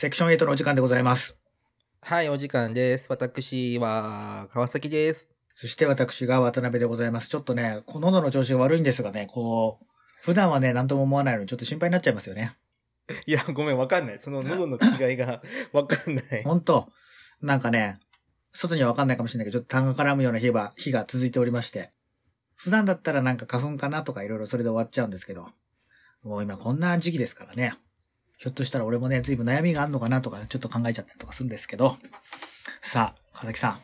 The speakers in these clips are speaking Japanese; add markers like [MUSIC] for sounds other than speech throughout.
セクション8のお時間でございます。はい、お時間です。私は、川崎です。そして私が渡辺でございます。ちょっとね、こう喉の調子が悪いんですがね、こう、普段はね、なんとも思わないのにちょっと心配になっちゃいますよね。[LAUGHS] いや、ごめん、わかんない。その喉の違いが [LAUGHS] わかんない。ほんと、なんかね、外にはわかんないかもしれないけど、ちょっと痰が絡むような日が、日が続いておりまして。普段だったらなんか花粉かなとかいろいろそれで終わっちゃうんですけど、もう今こんな時期ですからね。ひょっとしたら俺もね、随分悩みがあるのかなとか、ちょっと考えちゃったりとかするんですけど。さあ、川崎さん。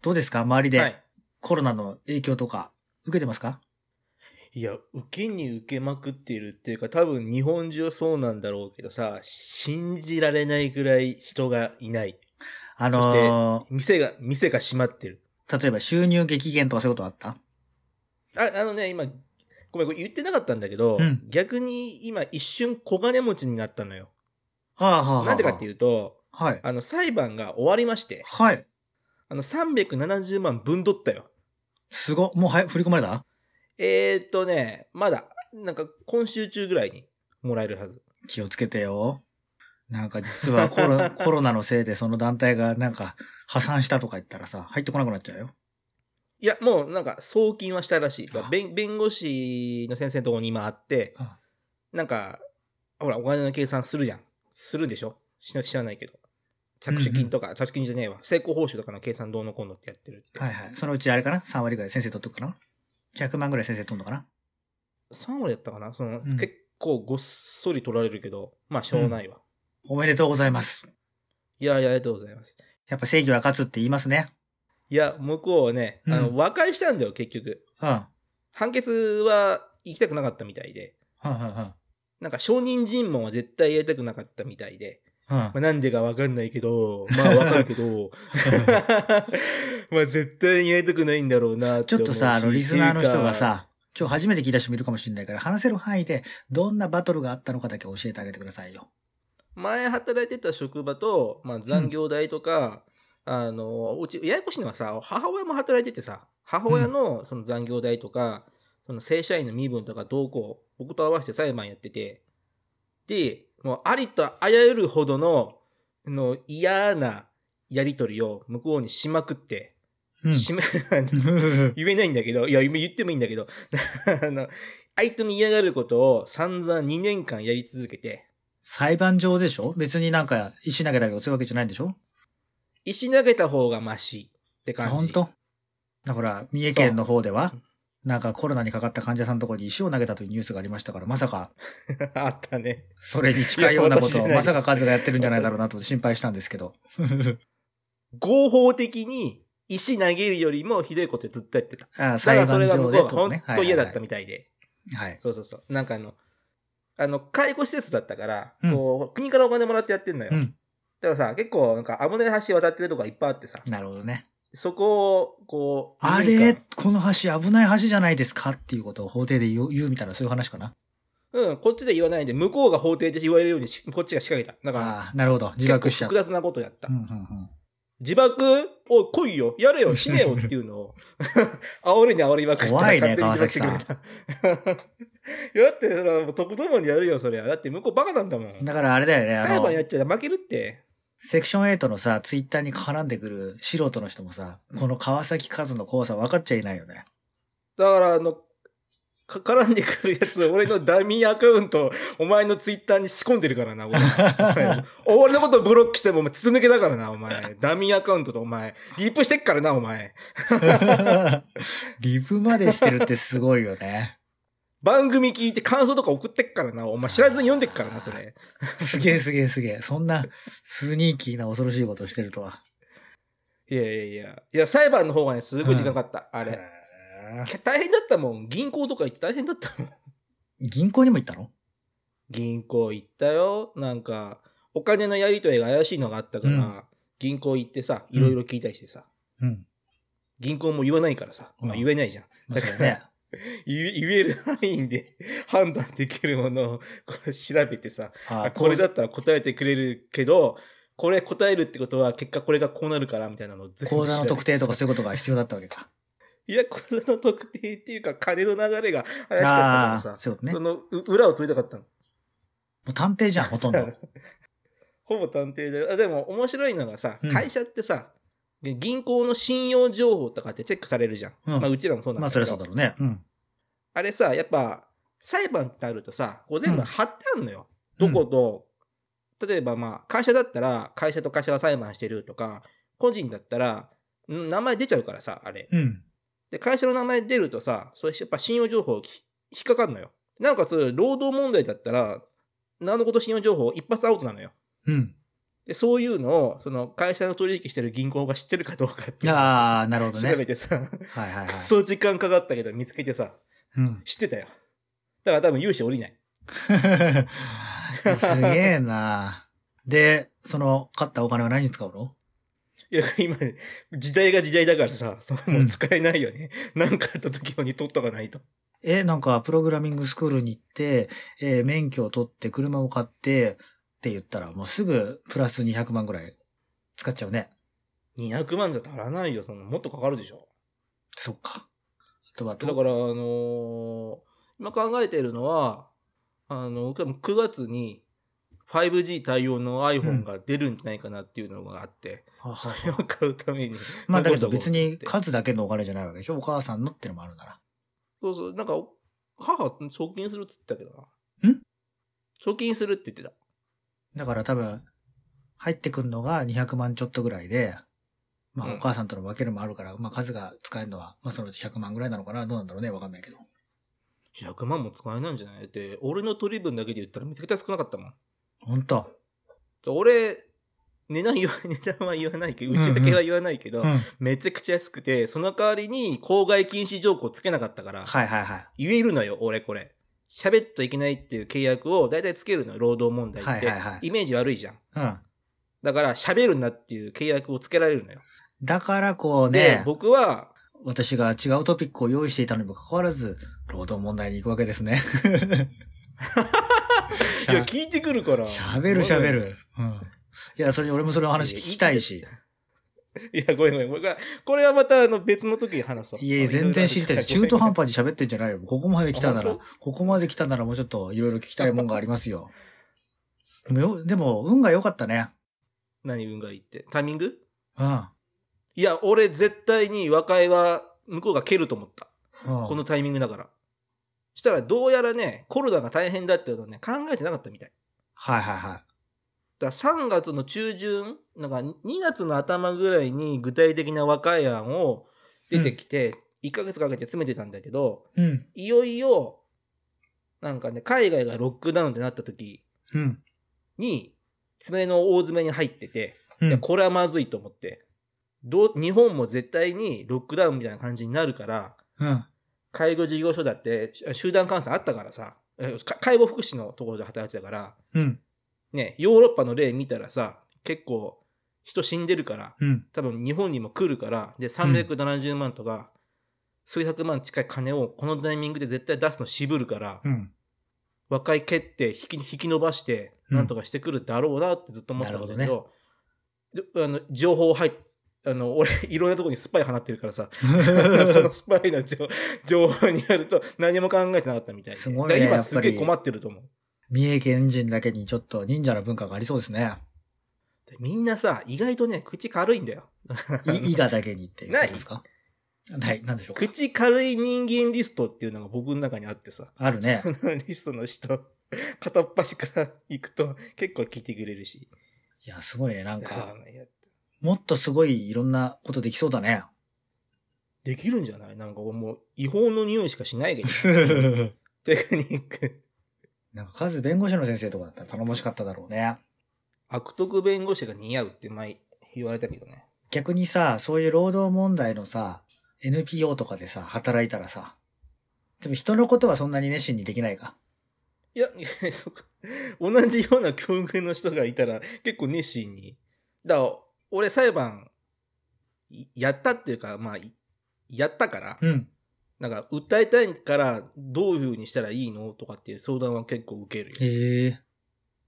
どうですか？周りはでい。コロナの影響とか受けてますか？いや、受けに受けまくっているっていうか、多分日本中そうなんだろうけどさ、信じられないぐらい人がいない。あの店が、店が閉まってる。ー、例えば収入激減とかそういうことあった？あ、あのね、今、ごめん、これ言ってなかったんだけど、うん逆に今一瞬小金持ちになったのよ。はあ、はあはあ、なんでかっていうと、はい。あの、裁判が終わりまして、はい。あの、370万分取ったよ。すご。もうはい、振り込まれた？えー、っとね、まだ、なんか今週中ぐらいにもらえるはず。気をつけてよ。なんか実はコロ [LAUGHS] コロナのせいでその団体がなんか破産したとか言ったらさ、入ってこなくなっちゃうよ。いや、もうなんか送金はしたらしいあ。弁弁護士の先生のところに今あってあ、なんか、ほら、お金の計算するじゃん。するんでしょ？知ら知らないけど。着手金とか、着手金じゃねえわ。成功報酬とかの計算どうのこうのってやってるって。はいはい。そのうちあれかな ?3 割ぐらい先生取っとくかな ?100 万ぐらい先生取んのかな？3割やったかな？その、うん結構ごっそり取られるけど、まあ、しょうがないわ。おめでとうございます。いやいや、ありがとうございます。やっぱ正義は勝つって言いますね。いや、向こうはね、あの、うん和解したんだよ、結局。うん。うん判決は行きたくなかったみたいで。うんうん。なんか証人尋問は絶対やりたくなかったみたいで。うんまあ、なんでかわかんないけど、まあわかるけど、[LAUGHS] [LAUGHS] まあ絶対にやりたくないんだろうなちょっとさ、あの、リスナーの人が、さ、今日初めて聞いた人もいるかもしれないから、話せる範囲でどんなバトルがあったのかだけ教えてあげてくださいよ。前働いてた職場と、まあ残業代とか、あの、うち、ややこしいのはさ、母親も働いててさ、母親のその残業代とか、その正社員の身分とかどうこう、僕と合わせて裁判やってて、で、もうありとあらゆるほどの、あの、嫌なやりとりを向こうにしまくって、うん。しめ、[LAUGHS] 言えないんだけど、いや、言ってもいいんだけど、[LAUGHS] あの、相手に嫌がることを散々2年間やり続けて、裁判上でしょ？別になんか石投げたりとかそういうわけじゃないんでしょ？石投げた方がマシって感じ。本当？だから、三重県の方では、なんかコロナにかかった患者さんのところに石を投げたというニュースがありましたから、まさか、[LAUGHS] あったね。それに近いようなことを、まさかカズがやってるんじゃないだろうなと心配したんですけど。合法的に石投げるよりもひどいことずっとやってた。ああ裁判らそれが向上でとね。当嫌だったみみたいで。はい。そうそうそう。なんかあの、あの、介護施設だったから、うんこう、国からお金もらってやってんのよ。うん。だからさ、結構なんか危ない橋渡ってるとこがいっぱいあってさ、なるほどね。そこを、こう、あれ、この橋危ない橋じゃないですかっていうことを法廷で言う言うみたいな、そういう話かな？間うん、こっちで言わないで、向こうが法廷で言われるようにし、こっちが仕掛けた。だから、ああ、なるほど。自爆しちゃう結構。複雑なことやった。うんうんうん自爆おい、来いよやれよ死ねよっていうのを、[LAUGHS] 煽りに煽りまくったら怖いね勝手に自爆してくれた。いや [LAUGHS] だって、それはもうとことんにやるよ、そりゃ。だって向こうバカなんだもん。だからあれだよね、裁判、やっちゃ負けるって。セクション8のさ、ツイッターに絡んでくる素人の人もさ、この川崎和の怖さ分かっちゃいないよね。だから、あの、か絡んでくるやつ、俺のダミーアカウント、お前のツイッターに仕込んでるからな、俺。[LAUGHS] お前俺のことブロックしても、お前、筒抜けだからな、お前。ダミーアカウントと、お前。リープしてっからな、お前。[LAUGHS] リプまでしてるってすごいよね。番組聞いて感想とか送ってっからな、お前。知らずに読んでっからな、それ。[LAUGHS] すげえすげえすげえ。そんなスニーキーな恐ろしいことをしてるとは。いやいやいや。いや、裁判の方がね、すごい時間かかった。あれ。大変だったもん。銀行とか行って大変だったもん。銀行にも行ったの？銀行行ったよ。なんか、お金のやりとりが怪しいのがあったから、うん銀行行ってさ、いろいろ聞いたりしてさ、うん。銀行も言わないからさ、まあうん言えないじゃん。まあそうだね。[LAUGHS] 言える範囲で判断できるものを [LAUGHS] これ調べてさ、ああこれだったら答えてくれるけど、これ答えるってことは結果これがこうなるからみたいなのを全部 [LAUGHS] 口座の特定とか調そういうことが必要だったわけか。いや、口座の特定っていうか金の流れが怪しかったからさ、ああ、そうね。もそのう裏を取りたかったの。う探偵じゃん、ほとんど。ほぼ探偵だよ。あでも面白いのがさうん、会社ってさ、銀行の信用情報とかってチェックされるじゃん。うんまあうちらもそうなんまあ、だけど。そりゃそうだろうね。うん。あれさ、やっぱ、裁判ってあるとさ、こう全部貼ってあるのよ。うんどこと、例えばまあ、会社だったら、会社と会社が裁判してるとか、個人だったら、ん名前出ちゃうからさ、あれ。うん。で、会社の名前出るとさ、それやっぱ信用情報ひ引っかかるのよ。なおかつ、労働問題だったら、なのこと信用情報一発アウトなのよ。うん。で、そういうのを、その会社の取引してる銀行が知ってるかどうかってああ、なるほど調べね。てさ、はいはいはいく。そ時間かかったけど見つけてさ、うん。知ってたよ。だから多分融資降りない。[LAUGHS] すげえなで、その、買ったお金は何に使うの？いや、今、時代が時代だからさ、それもう使えないよね。なんかあった時用に取っとかないと。え、なんか、プログラミングスクールに行って、えー免許を取って、車を買って、って言ったら、もうすぐプラス200万ぐらい使っちゃうね。200万じゃ足らないよ、その、もっとかかるでしょ。そっか。あとは、だから、あのー今考えてるのは、あの、多分9月に 5G 対応の iPhone が出るんじゃないかなっていうのがあって、ははそれを買うために。まあだけど別に数だけのお金じゃないわけでしょ？お母さんのってのもあるなら。そうそう、なんか、母、送金するっつったけどな。ん？送金するって言ってた。だから多分、入ってくんのが200万ちょっとぐらいで、まあうんお母さんとの分けるもあるから、まあ数が使えるのは、まあそのうち100万ぐらいなのかな？どうなんだろうね？わかんないけど。100万も使えないんじゃない？って、俺の取り分だけで言ったらめちゃくちゃ少なかったもん。ほんと。俺、値段言わ、値段は言わないけど、うちだけは言わないけど、うん。めちゃくちゃ安くて、その代わりに公害禁止条項つけなかったから、はいはいはい。言えるのよ、俺これ。喋っちゃいけないっていう契約を大体つけるのよ、労働問題って。はいはいはいイメージ悪いじゃん。うん。だから、喋るなっていう契約をつけられるのよ。だからこうでね、、僕は、私が違うトピックを用意していたのにもかかわらず、労働問題に行くわけですね。いや、聞いてくるから。喋る喋。る。うん。いや、それ俺もそれの話聞きたいし。いや、ごめんごめん。これはこれはまたあの別の時に話そう。いやいや、全然知りたいです。中途半端に喋ってんじゃないよ。ここまで来たならここまで来たならもうちょっといろいろ聞きたいもんがありますよ。でもよ、でも、運が良かったね。何運がいいって？タイミング？うん。いや、俺絶対に和解は向こうが蹴ると思った。うんこのタイミングだから。したらどうやらね、コロナが大変だっていうのをね、考えてなかったみたい。はいはいはい。だから3月の中旬、なんか2月の頭ぐらいに具体的な和解案を出てきて、1ヶ月かけて詰めてたんだけど、うん。いよいよ、なんかね、海外がロックダウンってなった時うん。に、詰めの大詰めに入ってて、うんいや、これはまずいと思って、どう、日本も絶対にロックダウンみたいな感じになるから、うん。介護事業所だってし集団感染あったからさ、介護福祉のところで働いてたから、うん。ね、ヨーロッパの例見たらさ、結構人死んでるから、うん。多分日本にも来るから、で、370万とか、数百万近い金をこのタイミングで絶対出すの渋るから、うん。和解決定引き引き伸ばして、うんなんとかしてくるだろうなってずっと思ってたんだけど、であの情報入っあの、俺、いろんなところにスパイ放ってるからさ、[LAUGHS] そのスパイの情情報によると何も考えてなかったみたいで。すごいねだからやっぱり今すげえ困ってると思う。三重県人だけにちょっと忍者の文化がありそうですね。でみんなさ、意外とね、口軽いんだよ。い、伊賀だけにっていうことですか？ない、なんでしょうか？口軽い人間リストっていうのが僕の中にあってさ。あるね。そのリストの人、[LAUGHS] 片っ端から行くと結構聞いてくれるし。いや、すごいね。なんだか、もっとすごいいろんなことできそうだね。できるんじゃない？なんかもう違法の匂いしかしないけど。[LAUGHS] テクニック。なんか、数弁護士の先生とかだったら頼もしかっただろうね。悪徳弁護士が似合うって前言われたけどね。逆にさ、そういう労働問題のさ、NPO とかでさ、働いたらさ、でも人のことはそんなに熱心にできないか。いや、いやそっか。同じような境遇の人がいたら結構熱心に。だから、俺裁判、いやったっていうか、まあ、いやったから、うん。なんか、訴えたいから、どういう風にしたらいいのとかっていう相談は結構受けるよ。へえ。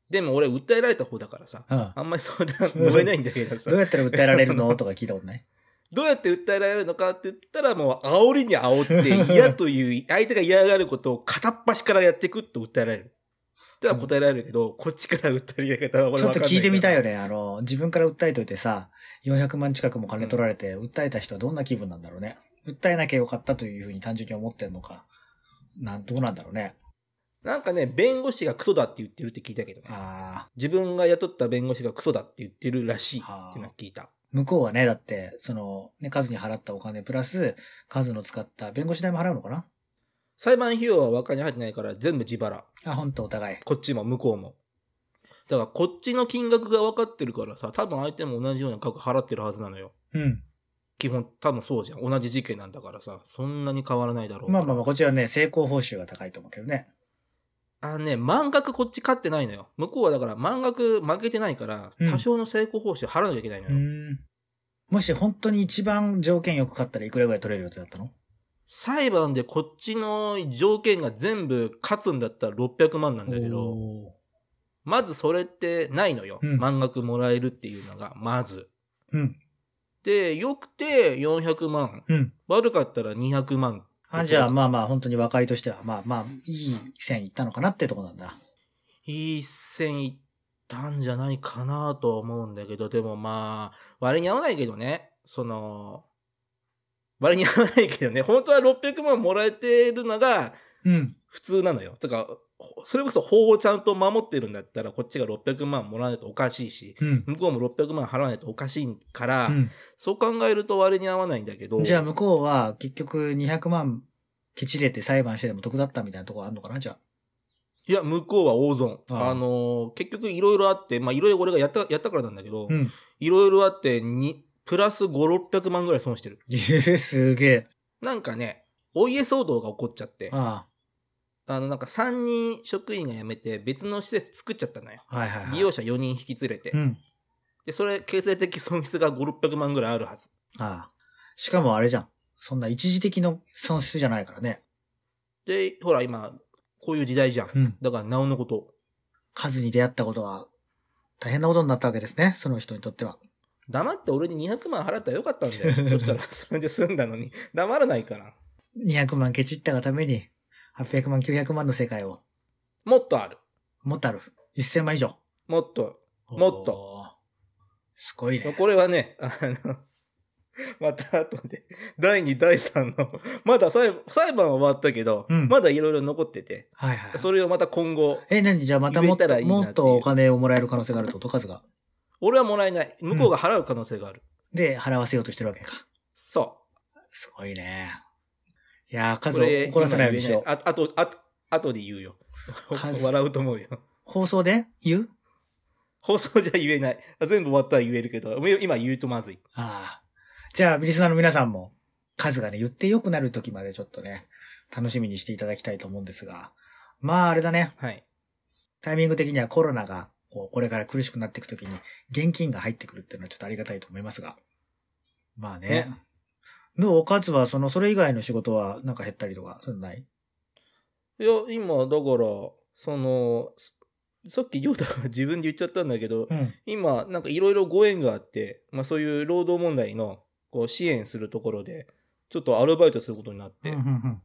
でも俺、訴えられた方だからさ、うん。あんまり相談乗れないんだけどさどう、やったら訴えられるのとか聞いたことない？[LAUGHS] どうやって訴えられるのかって言ったら、もう、煽りに煽って、嫌という、[LAUGHS] 相手が嫌がることを片っ端からやっていくと訴えられる。っては答えられるけど、こっちから訴え方は俺ちょっと聞いてみたいよね。ね。あの、自分から訴えといてさ、400万近くも金取られて、訴えた人はどんな気分なんだろうね。訴えなきゃよかったというふうに単純に思ってんのか。なん、どうなんだろうね。なんかね、弁護士がクソだって言ってるって聞いたけどね。ああ。自分が雇った弁護士がクソだって言ってるらしいっていうのは聞いた。向こうはね、だって、その、ね、数に払ったお金プラス、数の使った弁護士代も払うのかな？裁判費用は和解に入ってないから全部自腹。あ、本当お互い。こっちも向こうも。だからこっちの金額が分かってるからさ、多分相手も同じような額払ってるはずなのよ。うん。基本多分そうじゃん。同じ事件なんだからさ、そんなに変わらないだろう。まあまあまあ、こっちはね、成功報酬が高いと思うけどね。あのね、満額こっち勝ってないのよ。向こうはだから満額負けてないから、うん多少の成功報酬払わなきゃいけないのうよ。ん。もし本当に一番条件よく買ったらいくらぐらい取れる予定だったの？裁判でこっちの条件が全部勝つんだったら600万なんだけど、おまずそれってないのよ。うん満額もらえるっていうのが、まず。ーうん。で、よくて400万。うん。悪かったら200万。あ、じゃあまあまあ、本当に和解としては、まあまあ、いい線いったのかなってとこなんだ。いい線いったんじゃないかなとは思うんだけど、でもまあ、割に合わないけどね。その、割に合わないけどね。本当は600万もらえてるのがうん。普通なのよ。だから、それこそ法をちゃんと守ってるんだったら、こっちが600万もらわないとおかしいし、うん。向こうも600万払わないとおかしいから、うん。そう考えると割に合わないんだけど。じゃあ向こうは結局200万ケチれて裁判してでも得だったみたいなとこあるのかなじゃあ。いや、向こうは大損。あああのー結局いろいろあって、まあいろいろ俺がやった、やったからなんだけど、うん。いろいろあって、に、プラス5、600万ぐらい損してる。えー、すげえ。なんかね、お家騒動が起こっちゃって、ああの、なんか3人職員が辞めて別の施設作っちゃったのよ。あ。はいはい、はい。利用者4人引き連れて。うん。で、それ、経済的損失が5、600万ぐらいあるはず。ああ。しかもあれじゃん。そんな一時的の損失じゃないからね。で、ほら今、こういう時代じゃん。うん。だから、なおのこと。数に出会ったことは大変なことになったわけですね。その人にとっては。黙って俺に200万払ったらよかったんだよ。[LAUGHS] そしたら、それで済んだのに。黙らないから。200万ケチったがために、800万、900万の世界をもっとある。もっとある。1000万以上。もっと。もっと。すごいね。これはね、あの、[LAUGHS] また後で、第2、第3の、まだ裁裁判は終わったけど、うんまだいろいろ残ってて、はいはいはい。それをまた今後、え、何？じゃあまたもっと、もっとお金をもらえる可能性があるってこと？数が。俺はもらえない。向こうが払う可能性がある。で、払わせようとしてるわけか。そすごいね。いやー、う。数を怒らせないようにしよう。あ、あと、あと、後で言うよ。数 [LAUGHS] 笑うと思うよ。放送で言う？放送じゃ言えない。全部終わったら言えるけど、今言うとまずい。ああ。じゃあ、リスナーの皆さんも、数がね、言って良くなる時までちょっとね、楽しみにしていただきたいと思うんですが。まあ、あれだね。はい。タイミング的にはコロナが、こう、これから苦しくなっていく時に、現金が入ってくるっていうのはちょっとありがたいと思いますが。まあね。ねどうおかつは、その、それ以外の仕事は、なんか減ったりとか、そういうのない？いや、今、だから、その、ささっきヨータが自分で言っちゃったんだけど、うん。今、なんかいろいろご縁があって、まあそういう労働問題のこう支援するところで、ちょっとアルバイトすることになって、うん、うん、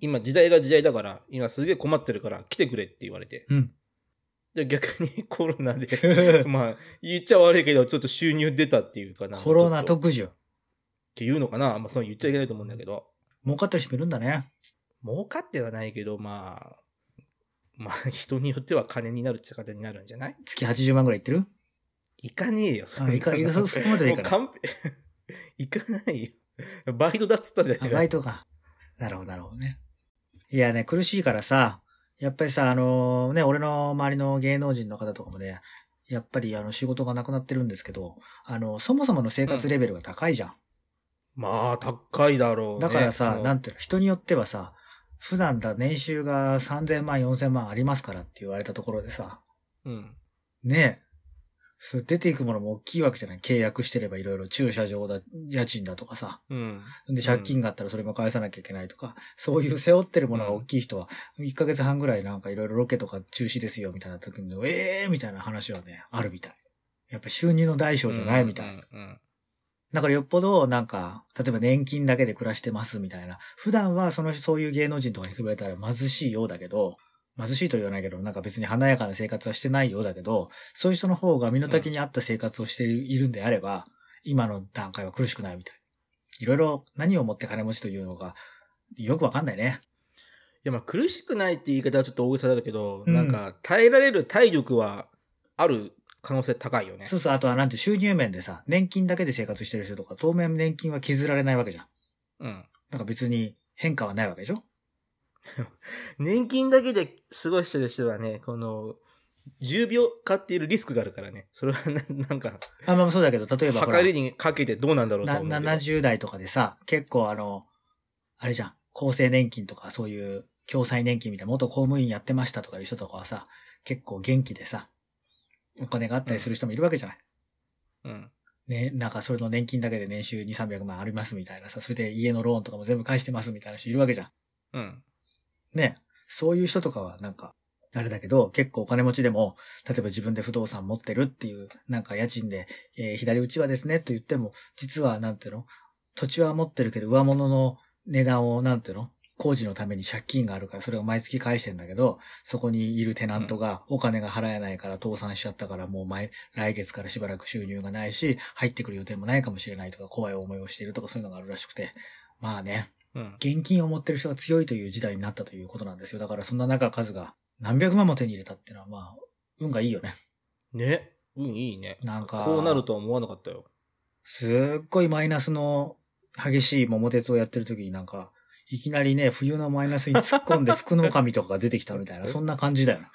今時代が時代だから、今すげえ困ってるから来てくれって言われて。うん。で、逆に [LAUGHS] コロナで、[LAUGHS] まあ言っちゃ悪いけど、ちょっと収入出たっていうかな。コロナ特需。ていうのかなまあそう言っちゃいけないと思うんだけど、儲かったりしてみるんだね。儲かってはないけど、まあ、まあ人によっては金になるっちゃ金になるんじゃない？月80万ぐらいいってる？いかねえよ、そいか、いか、そ、そこまではいいかな。もう完璧 [LAUGHS] いかないよ。バイトだっつったんじゃなあ、いか。バイトか。なるほど、なるほどね。いやね、苦しいからさ、やっぱりさ、あのね、俺の周りの芸能人の方とかもね、やっぱりあの仕事がなくなってるんですけど、あの、そもそもの生活レベルが高いじゃん。まあ、高いだろうね。だからさ、なんていうの、人によってはさ、普段だ、年収が3000万、4000万ありますからって言われたところでさ、うん。ねえ、それ出ていくものも大きいわけじゃない契約してればいろいろ駐車場だ、家賃だとかさ。うん。で、借金があったらそれも返さなきゃいけないとか、そういう背負ってるものが大きい人は、1ヶ月半ぐらいなんかいろいろロケとか中止ですよみたいな時に、ええーみたいな話はね、あるみたい。やっぱ収入の大小じゃないみたい。うんうんだからよっぽどなんか、例えば年金だけで暮らしてますみたいな。普段はその、そういう芸能人とかに比べたら貧しいようだけど、貧しいと言わないけど、なんか別に華やかな生活はしてないようだけど、そういう人の方が身の丈に合った生活をしているんであれば、今の段階は苦しくないみたい。いろいろ何をもって金持ちというのか、よくわかんないね。いや、まあ苦しくないって言い方はちょっと大げさだけど、うんなんか耐えられる体力はある可能性高いよねそ。うそう、あとはなんて収入面でさ、年金だけで生活してる人とか、当面年金は削られないわけじゃん。うん。なんか別に変化はないわけでしょ？[LAUGHS] 年金だけで過ごしてる人はね、この、重病化っているリスクがあるからね。それはな、なんか、あ、まあそうだけど、例えば測りにかけてどうなんだろうとな思うけど。70代とかでさ、結構あの、あれじゃん、厚生年金とかそういう共済年金みたいな元公務員やってましたとかいう人とかはさ、結構元気でさ、お金があったりする人もいるわけじゃない。うん。ね、なんかそれの年金だけで年収2、300万ありますみたいなさ、それで家のローンとかも全部返してますみたいな人いるわけじゃん。うん。ね、そういう人とかはなんか、あれだけど、結構お金持ちでも、例えば自分で不動産持ってるっていう、なんか家賃で、えー左打ちはですねと言っても、実はなんていうの土地は持ってるけど上物の値段をなんていうの工事のために借金があるからそれを毎月返してんだけど、そこにいるテナントがお金が払えないから倒産しちゃったからもう毎、来月からしばらく収入がないし、入ってくる予定もないかもしれないとか怖い思いをしているとかそういうのがあるらしくて、まあね、うん。現金を持ってる人が強いという時代になったということなんですよ。だからそんな中数が何百万も手に入れたっていうのはまあ、運がいいよね。ね。うん、いいね。なんか、こうなるとは思わなかったよ。すっごいマイナスの激しい桃鉄をやってる時になんか、いきなりね、冬のマイナスに突っ込んで福の神とかが出てきたみたいな、[LAUGHS] そんな感じだよね。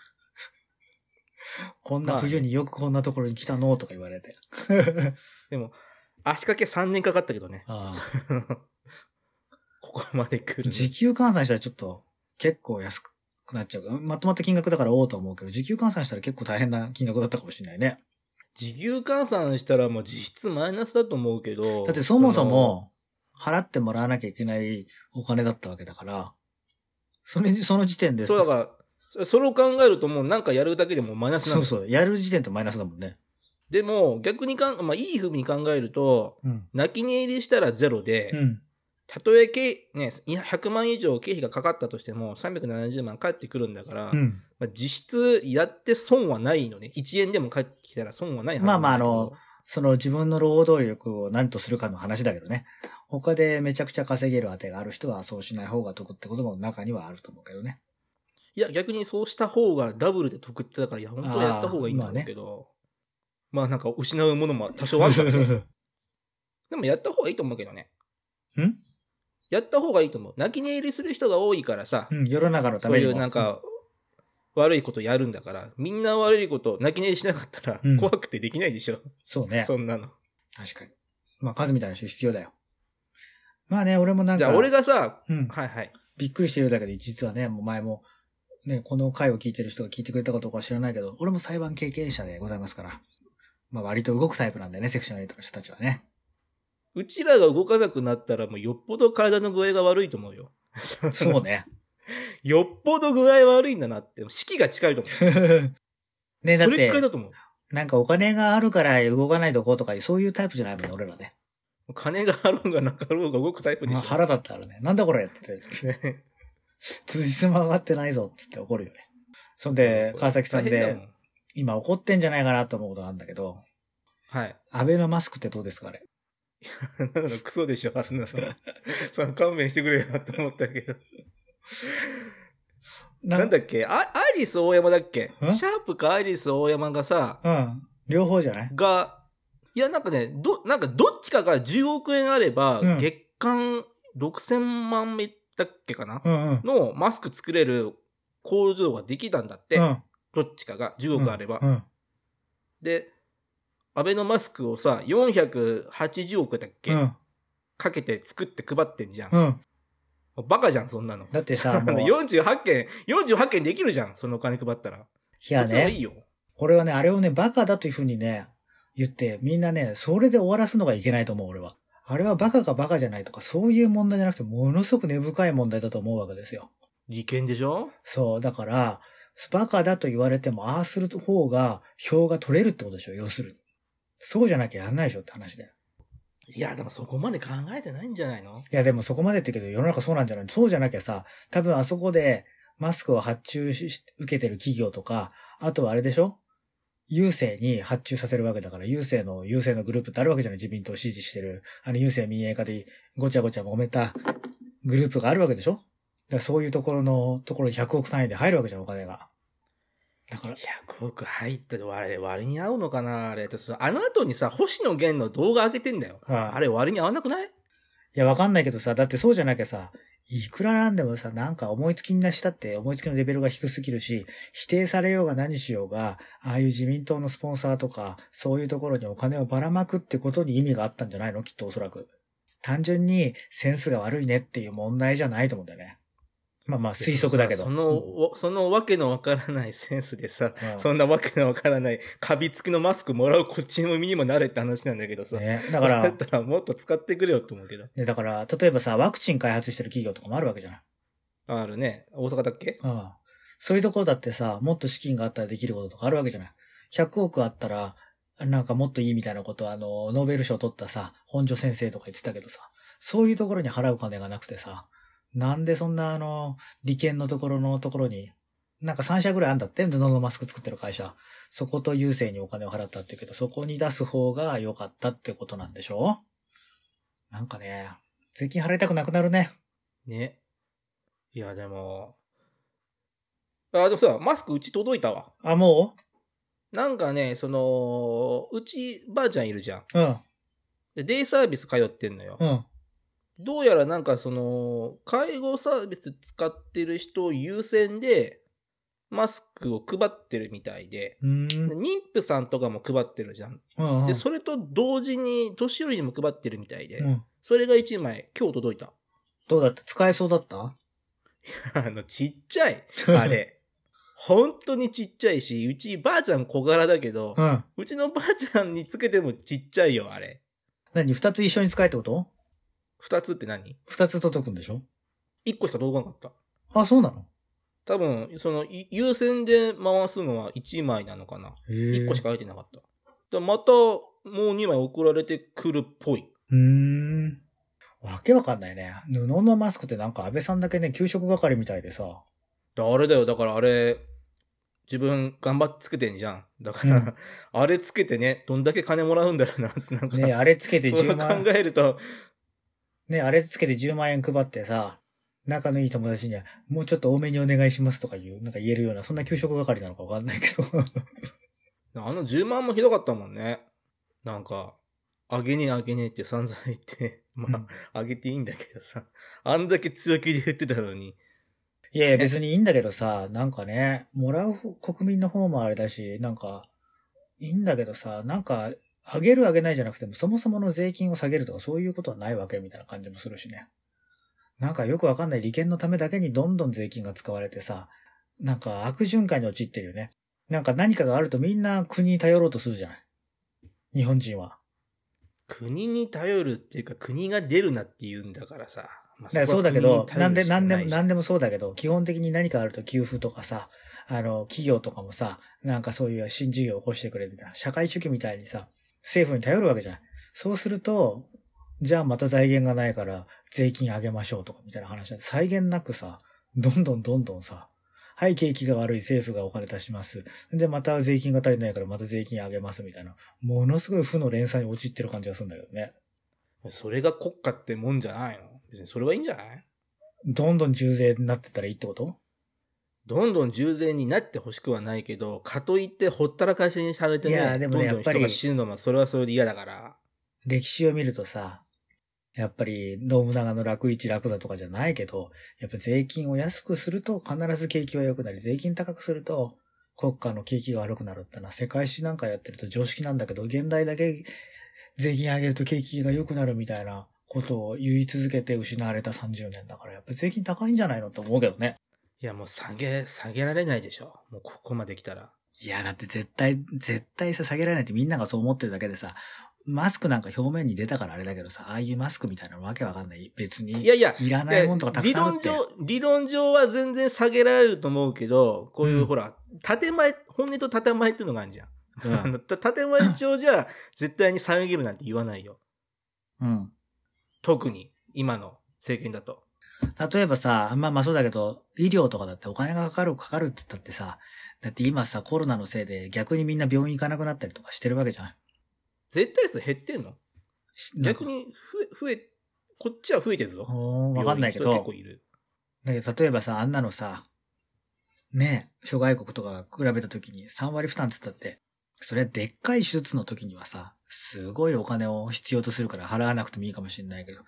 こんな冬によくこんなところに来たのとか言われて。[LAUGHS] でも、足掛け3年かかったけどね。ああ [LAUGHS] まで来るの。時給換算したらちょっと結構安くなっちゃう。まとまった金額だからおうと思うけど、時給換算したら結構大変な金額だったかもしれないね。時給換算したらもう実質マイナスだと思うけど。だってそもそも、払ってもらわなきゃいけないお金だったわけだから、それ、その時点でそうだから、そそれを考えるともうなんかやるだけでもマイナスなんだよそうそう、やる時点とマイナスだもんね。でも、逆にかん、まあ、いい風に考えると、うん。泣き寝入りしたらゼロで、うん。たとえ経、ね、いや100万以上経費がかかったとしても、370万返ってくるんだから、うん。まあ、実質やって損はないのね。1円でも返ってきたら損はないはずまあまああの、その自分の労働力を何とするかの話だけどね。他でめちゃくちゃ稼げる当てがある人はそうしない方が得ってことも中にはあると思うけどね。いや、逆にそうした方がダブルで得ってだから、いや、本当はやった方がいいんだけど、まあ、なんか失うものも多少あるからね。[LAUGHS] でもやった方がいいと思うけどね。ん？やった方がいいと思う。泣き寝入りする人が多いからさ、うん、世の中のたそういめにも。うなんか、悪いことやるんだから、みんな悪いこと、泣き寝入りしなかったらうん、怖くてできないでしょ。そうね。そんなの。確かに。まあ数みたいな人必要だよ。まあね、俺もなんか。じゃあ、俺がさ、うん。はいはい。びっくりしてるだけで、実はね、もう前も、ね、この回を聞いてる人が聞いてくれたかどうかは知らないけど、俺も裁判経験者でございますから。まあ割と動くタイプなんだよね、セクション8の人たちはね。うちらが動かなくなったら、もうよっぽど体の具合が悪いと思うよ。[LAUGHS] そうね。よっぽど具合悪いんだなって、四季が近いと思う。[LAUGHS] ね、だっそれくらいだて、と思う。なんかお金があるから動かないとこうとか、そういうタイプじゃないもんね、俺らね。金があろうがなかろうが動くタイプでしょ。まあ腹だったらね、なんだこれって言って、ね [LAUGHS] 辻褄上がってないぞっつって怒るよね。そんで、川崎さんで今怒ってんじゃないかなと思うことがあるんだけど、はい。安倍のマスクってどうですかあれ？[LAUGHS] なんだクソでしょ、あんなの。[LAUGHS] その勘弁してくれよなって思ったけど。ななんだっけあアイリス大山だっけ？ん？シャープかアイリス大山がさ、うん。両方じゃない？が、いや、なんかね、ど、なんかどっちかが10億円あれば、うん月間6000万目だっけかな、うんうん。のマスク作れる工場ができたんだって。うん。どっちかが10億あれば。うん。で、アベノマスクをさ、480億だっけ、うん。かけて作って配ってんじゃん。うん。バカじゃん、そんなの。だってさ、[LAUGHS] もう、い48件、48件できるじゃん、そのお金配ったら。やね、いいよ。これはね、あれをね、バカだというふうにね、言って、みんなね、それで終わらすのがいけないと思う、俺は。あれはバカかバカじゃないとか、そういう問題じゃなくて、ものすごく根深い問題だと思うわけですよ。利権でしょ？そう、だから、バカだと言われても、ああする方が票が取れるってことでしょ、要するに。そうじゃなきゃやんないでしょって話だよ。いや、でもそこまで考えてないんじゃないの？いや、でもそこまでって言うけど、世の中そうなんじゃない。そうじゃなきゃさ、多分あそこで、マスクを発注し、受けてる企業とか、あとはあれでしょ？郵政に発注させるわけだから、郵政の、郵政のグループってあるわけじゃない。自民党を支持してる、あの郵政民営化でごちゃごちゃ揉めたグループがあるわけでしょ？だからそういうところの、ところに100億単位で入るわけじゃん、お金が。だから、100億入ったら、あれ、割に合うのかなあれ。あの後にさ、星野源の動画上げてんだよ。はいあれ割に合わなくない？いや、わかんないけどさ、だってそうじゃなきゃさ、いくらなんでもさ、なんか思いつきなしたって思いつきのレベルが低すぎるし、否定されようが何しようが、ああいう自民党のスポンサーとか、そういうところにお金をばらまくってことに意味があったんじゃないの？きっとおそらく。単純にセンスが悪いねっていう問題じゃないと思うんだよね。まあまあ推測だけど。その、おそのわけのわからないセンスでさ、うんそんなわけのわからない、カビ付きのマスクもらうこっちの身にもなれって話なんだけどさ。ね、だかだらっ、たらもっと使ってくれよって思うけど。ね、だから、例えばさ、ワクチン開発してる企業とかもあるわけじゃない？あるね。大阪だっけ？うん。そういうところだってさ、もっと資金があったらできることとかあるわけじゃない？100億あったら、なんかもっといいみたいなことは、あの、ノーベル賞取ったさ、本庶先生とか言ってたけどさ、そういうところに払う金がなくてさ、なんでそんなあの、利権のところのところに、なんか3社ぐらいあんだって、布のマスク作ってる会社。そこと郵政にお金を払ったって言うけど、そこに出す方が良かったってことなんでしょ？なんかね、税金払いたくなくなるね。ね。いや、でも。あ、でもさ、マスクうち届いたわ。あ、もなんかね、その、うちばあちゃんいるじゃん。ううん、で、デイサービス通ってんのよ。うん。どうやらなんかその、介護サービス使ってる人を優先で、マスクを配ってるみたいで、妊婦さんとかも配ってるじゃん。うんうん。で、それと同時に、年寄りにも配ってるみたいで、うん。それが1枚、今日届いた。どうだった？使えそうだった？[LAUGHS] あの、ちっちゃい。あれ。[LAUGHS] 本当にちっちゃいし、うちばあちゃん小柄だけど、うん。うちのばあちゃんにつけてもちっちゃいよ、あれ。何？二つ一緒に使えってこと？二つって何？二つ届くんでしょ？一個しか届かなかった。あ、そうなの？多分、その、い優先で回すのは1枚なのかな。へ1個しか。か入ってなかった。でまた、もう2枚送られてくるっぽい。うーん。わけわかんないね。布のマスクってなんか安倍さんだけね、給食係みたいでさ。だあれだよ、だからあれ、自分頑張ってつけてんじゃん。だから、うんあれつけてね、どんだけ金もらうんだろうな、なんか。ねあれつけて10そう考万、えると、ねあれつけて10万円配ってさ、仲のいい友達には、もうちょっと多めにお願いしますとか言う、なんか言えるような、そんな給食係なのかわかんないけど。[LAUGHS] あの10万もひどかったもんね。なんか、あげねえあげねえって散々言って、[LAUGHS] まあ、あげていいんだけどさ、あんだけ強気で言ってたのに、いやいや別にいいんだけどさ、なんかね、もらう方国民の方もあれだし、なんか、いいんだけどさ、なんか、上げる上げないじゃなくても、そもそもの税金を下げるとかそういうことはないわけみたいな感じもするしね。なんかよくわかんない利権のためだけにどんどん税金が使われてさ、なんか悪循環に陥ってるよね。なんか何かがあるとみんな国に頼ろうとするじゃない。日本人は。国に頼るっていうか、国が出るなって言うんだからさ。まあだからそうだけど、なんで、なんでも、なんでもそうだけど、基本的に何かあると給付とかさ、あの、企業とかもさ、なんかそういう新事業を起こしてくれみたいな、社会主義みたいにさ、政府に頼るわけじゃない。そうすると、じゃあまた財源がないから税金上げましょうとかみたいな話で、際限なくさ、どんどん [LAUGHS] どんどんさ、はい、景気が悪い政府がお金出します。で、また税金が足りないからまた税金上げますみたいな、ものすごい負の連鎖に陥ってる感じがするんだけどね。それが国家ってもんじゃないの？別にそれはいいんじゃない？どんどん重税になってったらいいってこと？どんどん従前になってほしくはないけど、かといってほったらかしにされてね、いやでもねどんどんやっぱり人が死ぬのもそれはそれで嫌だから。歴史を見るとさ、やっぱり信長の楽一楽座とかじゃないけど、やっぱ税金を安くすると必ず景気は良くなり、税金高くすると国家の景気が悪くなるってのは世界史なんかやってると常識なんだけど、現代だけ税金上げると景気が良くなるみたいなことを言い続けて失われた30年だから、やっぱ税金高いんじゃないのって思うけどね。いやもう下げ、下げられないでしょ。もうここまで来たら。いや、だって絶対、絶対さ、下げられないってみんながそう思ってるだけでさ、マスクなんか表面に出たからあれだけどさ、ああいうマスクみたいなのわけわかんない。別に。いやいや、いらないものとかたくさんあるって。理論上、理論上は全然下げられると思うけど、こういう、うんほら、建前、本音と建前っていうのがあるじゃん。うん [LAUGHS] 建前上じゃ、絶対に下げるなんて言わないよ。うん。特に、今の政権だと。例えばさ、まあまあそうだけど、医療とかだってお金がかかるかかるって言ったってさ、だって今さ、コロナのせいで逆にみんな病院行かなくなったりとかしてるわけじゃん。絶対数減ってんの？逆に増え、増え、こっちは増えてるぞ。わかんないけど結構、いる。だけど例えばさ、あんなのさ、ねえ、諸外国とか比べた時に3割負担っつったって、それでっかい手術の時にはさ、すごいお金を必要とするから払わなくてもいいかもしれないけど、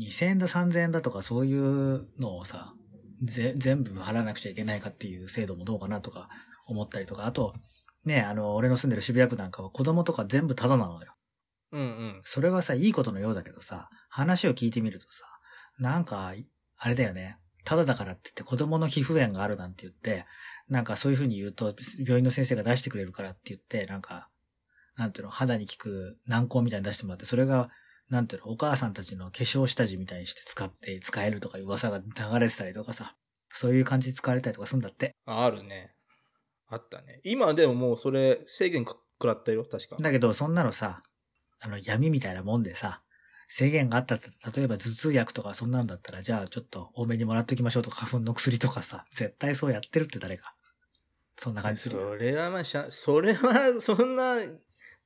2000円だ3000円だとかそういうのをさ、ぜ、全部払わなくちゃいけないかっていう制度もどうかなとか思ったりとか、あと、ねえ、あの、俺の住んでる渋谷区なんかは子供とか全部タダなのよ。うんうん。それはさ、いいことのようだけどさ、話を聞いてみるとさ、なんか、あれだよね。ただだからって言って子供の皮膚炎があるなんて言って、なんかそういう風に言うと、病院の先生が出してくれるからって言って、なんか、なんていうの、肌に効く軟膏みたいに出してもらって、それが、なんていうの、お母さんたちの化粧下地みたいにして使って、使えるとかいう噂が流れてたりとかさ、そういう感じで使われたりとかするんだって。ああるね。あったね。今でももうそれ制限く食らったよ、確か。だけど、そんなのさ、あの、闇みたいなもんでさ、制限があったって、例えば頭痛薬とかそんなんだったら、じゃあちょっと多めにもらっておきましょうとか、花粉の薬とかさ、絶対そうやってるって誰か。そんな感じするよ。それはまあそれはそんな、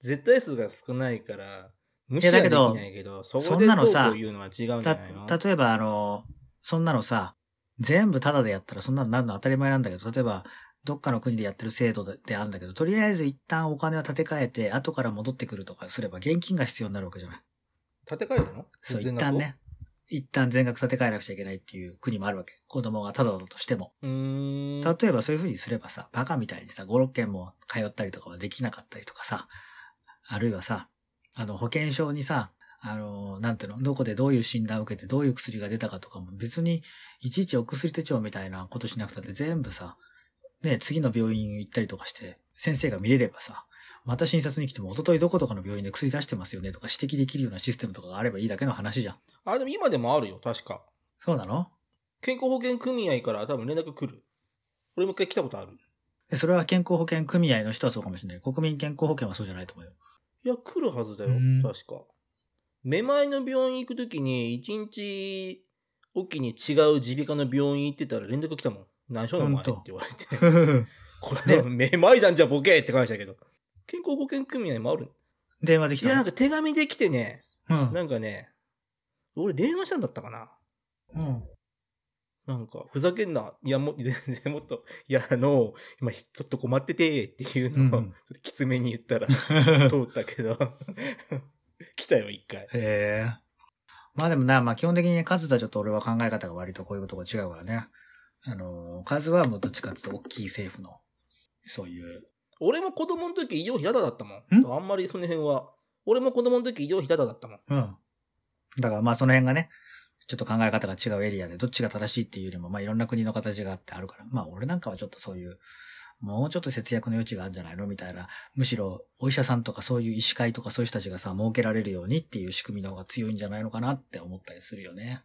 絶対数が少ないから、無視はできいやだけどないけど、そそこでどうんなのさこう言うのは違うんじゃた、ないの例えばあの、そんなのさ、全部タダでやったらそんなのなるの当たり前なんだけど、例えば、どっかの国でやってる制度でであるんだけど、とりあえず一旦お金を立て替えて、後から戻ってくるとかすれば現金が必要になるわけじゃない。建て替えるの？そう、一旦ね。一旦全額立て替えなくちゃいけないっていう国もあるわけ。子供がタダだとしても。うーん。例えばそういう風にすればさ、バカみたいにさ、5、6件も通ったりとかはできなかったりとかさ、あるいはさ、あの、保険証にさ、あの、なんていうの、どこでどういう診断を受けてどういう薬が出たかとかも別に、いちいちお薬手帳みたいなことしなくたって全部さ、ね、次の病院行ったりとかして、先生が見れればさ、また診察に来ても、一昨日どことかの病院で薬出してますよねとか指摘できるようなシステムとかがあればいいだけの話じゃん。あ、でも今でもあるよ、確か。そうなの？健康保険組合から多分連絡来る。俺も一回来たことある。でそれは健康保険組合の人はそうかもしれない。国民健康保険はそうじゃないと思うよ。いや、来るはずだようん、確か。めまいの病院行くときに、一日おきに違う耳鼻科の病院行ってたら連絡来たもん。何しょんのお前って言われて。[LAUGHS] これ、めまいなんじゃボケって返したけど。健康保険組合もある。いや、電話できたの？なんか手紙で来てね、うん。なんかね、俺電話したんだったかな。うん。なんか、ふざけんな。いや、もう、[LAUGHS] 全然もっと、いや、あの、今、ちょっと困ってて、っていうのを、うんきつめに言ったら、[LAUGHS] 通ったけど、[LAUGHS] 来たよ、一回。へえ。まあでもな、まあ基本的に数とはちょっと俺は考え方が割とこういうとこ違うからね。あの、数はもうどっちかっていうと大きい政府の、そういう。俺も子供の時医療費タダだったもん。ん？あんまりその辺は。俺も子供の時医療費タダだったもん。うん。だからまあその辺がね、ちょっと考え方が違うエリアで、どっちが正しいっていうよりも、まあいろんな国の形があってあるから、まあ俺なんかはちょっとそういう、もうちょっと節約の余地があるんじゃないの？みたいな。むしろ、お医者さんとかそういう医師会とかそういう人たちがさ、設けられるようにっていう仕組みの方が強いんじゃないのかなって思ったりするよね。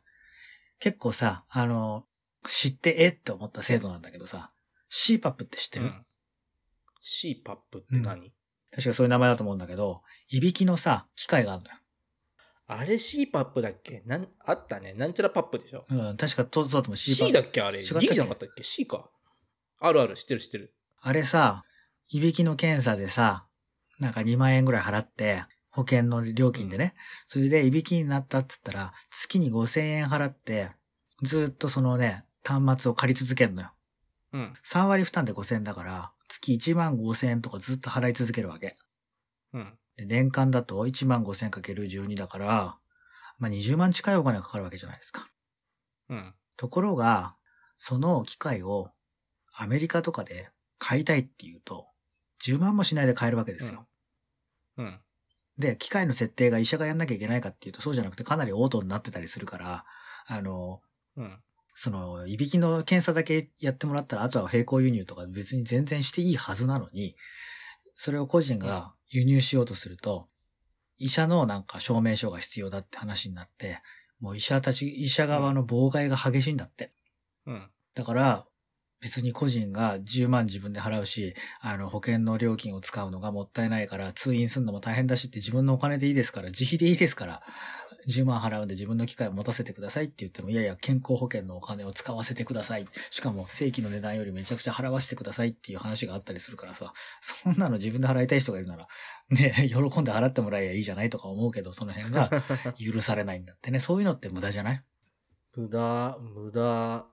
結構さ、あの、知ってえって思った制度なんだけどさ、CPAP って知ってる、うん。CPAP って何、確かそういう名前だと思うんだけど、いびきのさ、機械があるんだよ。あれ CPAP だっけ？なん、あったね。なんちゃらパップでしょ。うん、確かと、そうだと思う C だっけあれ？違 D ったっけ？じゃなかったっけ ?C か。あるある、知ってる知ってる。あれさ、いびきの検査でさ、なんか2万円ぐらい払って、保険の料金でね。それでいびきになったっつったら、月に5000円払って、ずっとそのね、端末を借り続けるのよ。うん。3割負担で5000円だから、月1万5000円とかずっと払い続けるわけ。うん。で年間だと1万5000円かける12だから、まあ20万近いお金がかかるわけじゃないですか。うん。ところが、その機械をアメリカとかで買いたいっていうと、10万もしないで買えるわけですよ。うん。で、機械の設定が医者がやんなきゃいけないかっていうと、そうじゃなくてかなりオートになってたりするから、あの、うん。その、いびきの検査だけやってもらったら、あとは並行輸入とか別に全然していいはずなのに、それを個人が輸入しようとすると、医者のなんか証明書が必要だって話になって、もう医者たち、医者側の妨害が激しいんだって。うん。だから、別に個人が10万自分で払うし、あの、保険の料金を使うのがもったいないから、通院するのも大変だしって自分のお金でいいですから、自費でいいですから、10万払うんで自分の機械を持たせてくださいって言っても、いやいや、健康保険のお金を使わせてください。しかも、正規の値段よりめちゃくちゃ払わせてくださいっていう話があったりするからさ、そんなの自分で払いたい人がいるなら、ね、[LAUGHS] 喜んで払ってもらえばいいじゃないとか思うけど、その辺が [LAUGHS] 許されないんだってね。そういうのって無駄じゃない？無駄、無駄、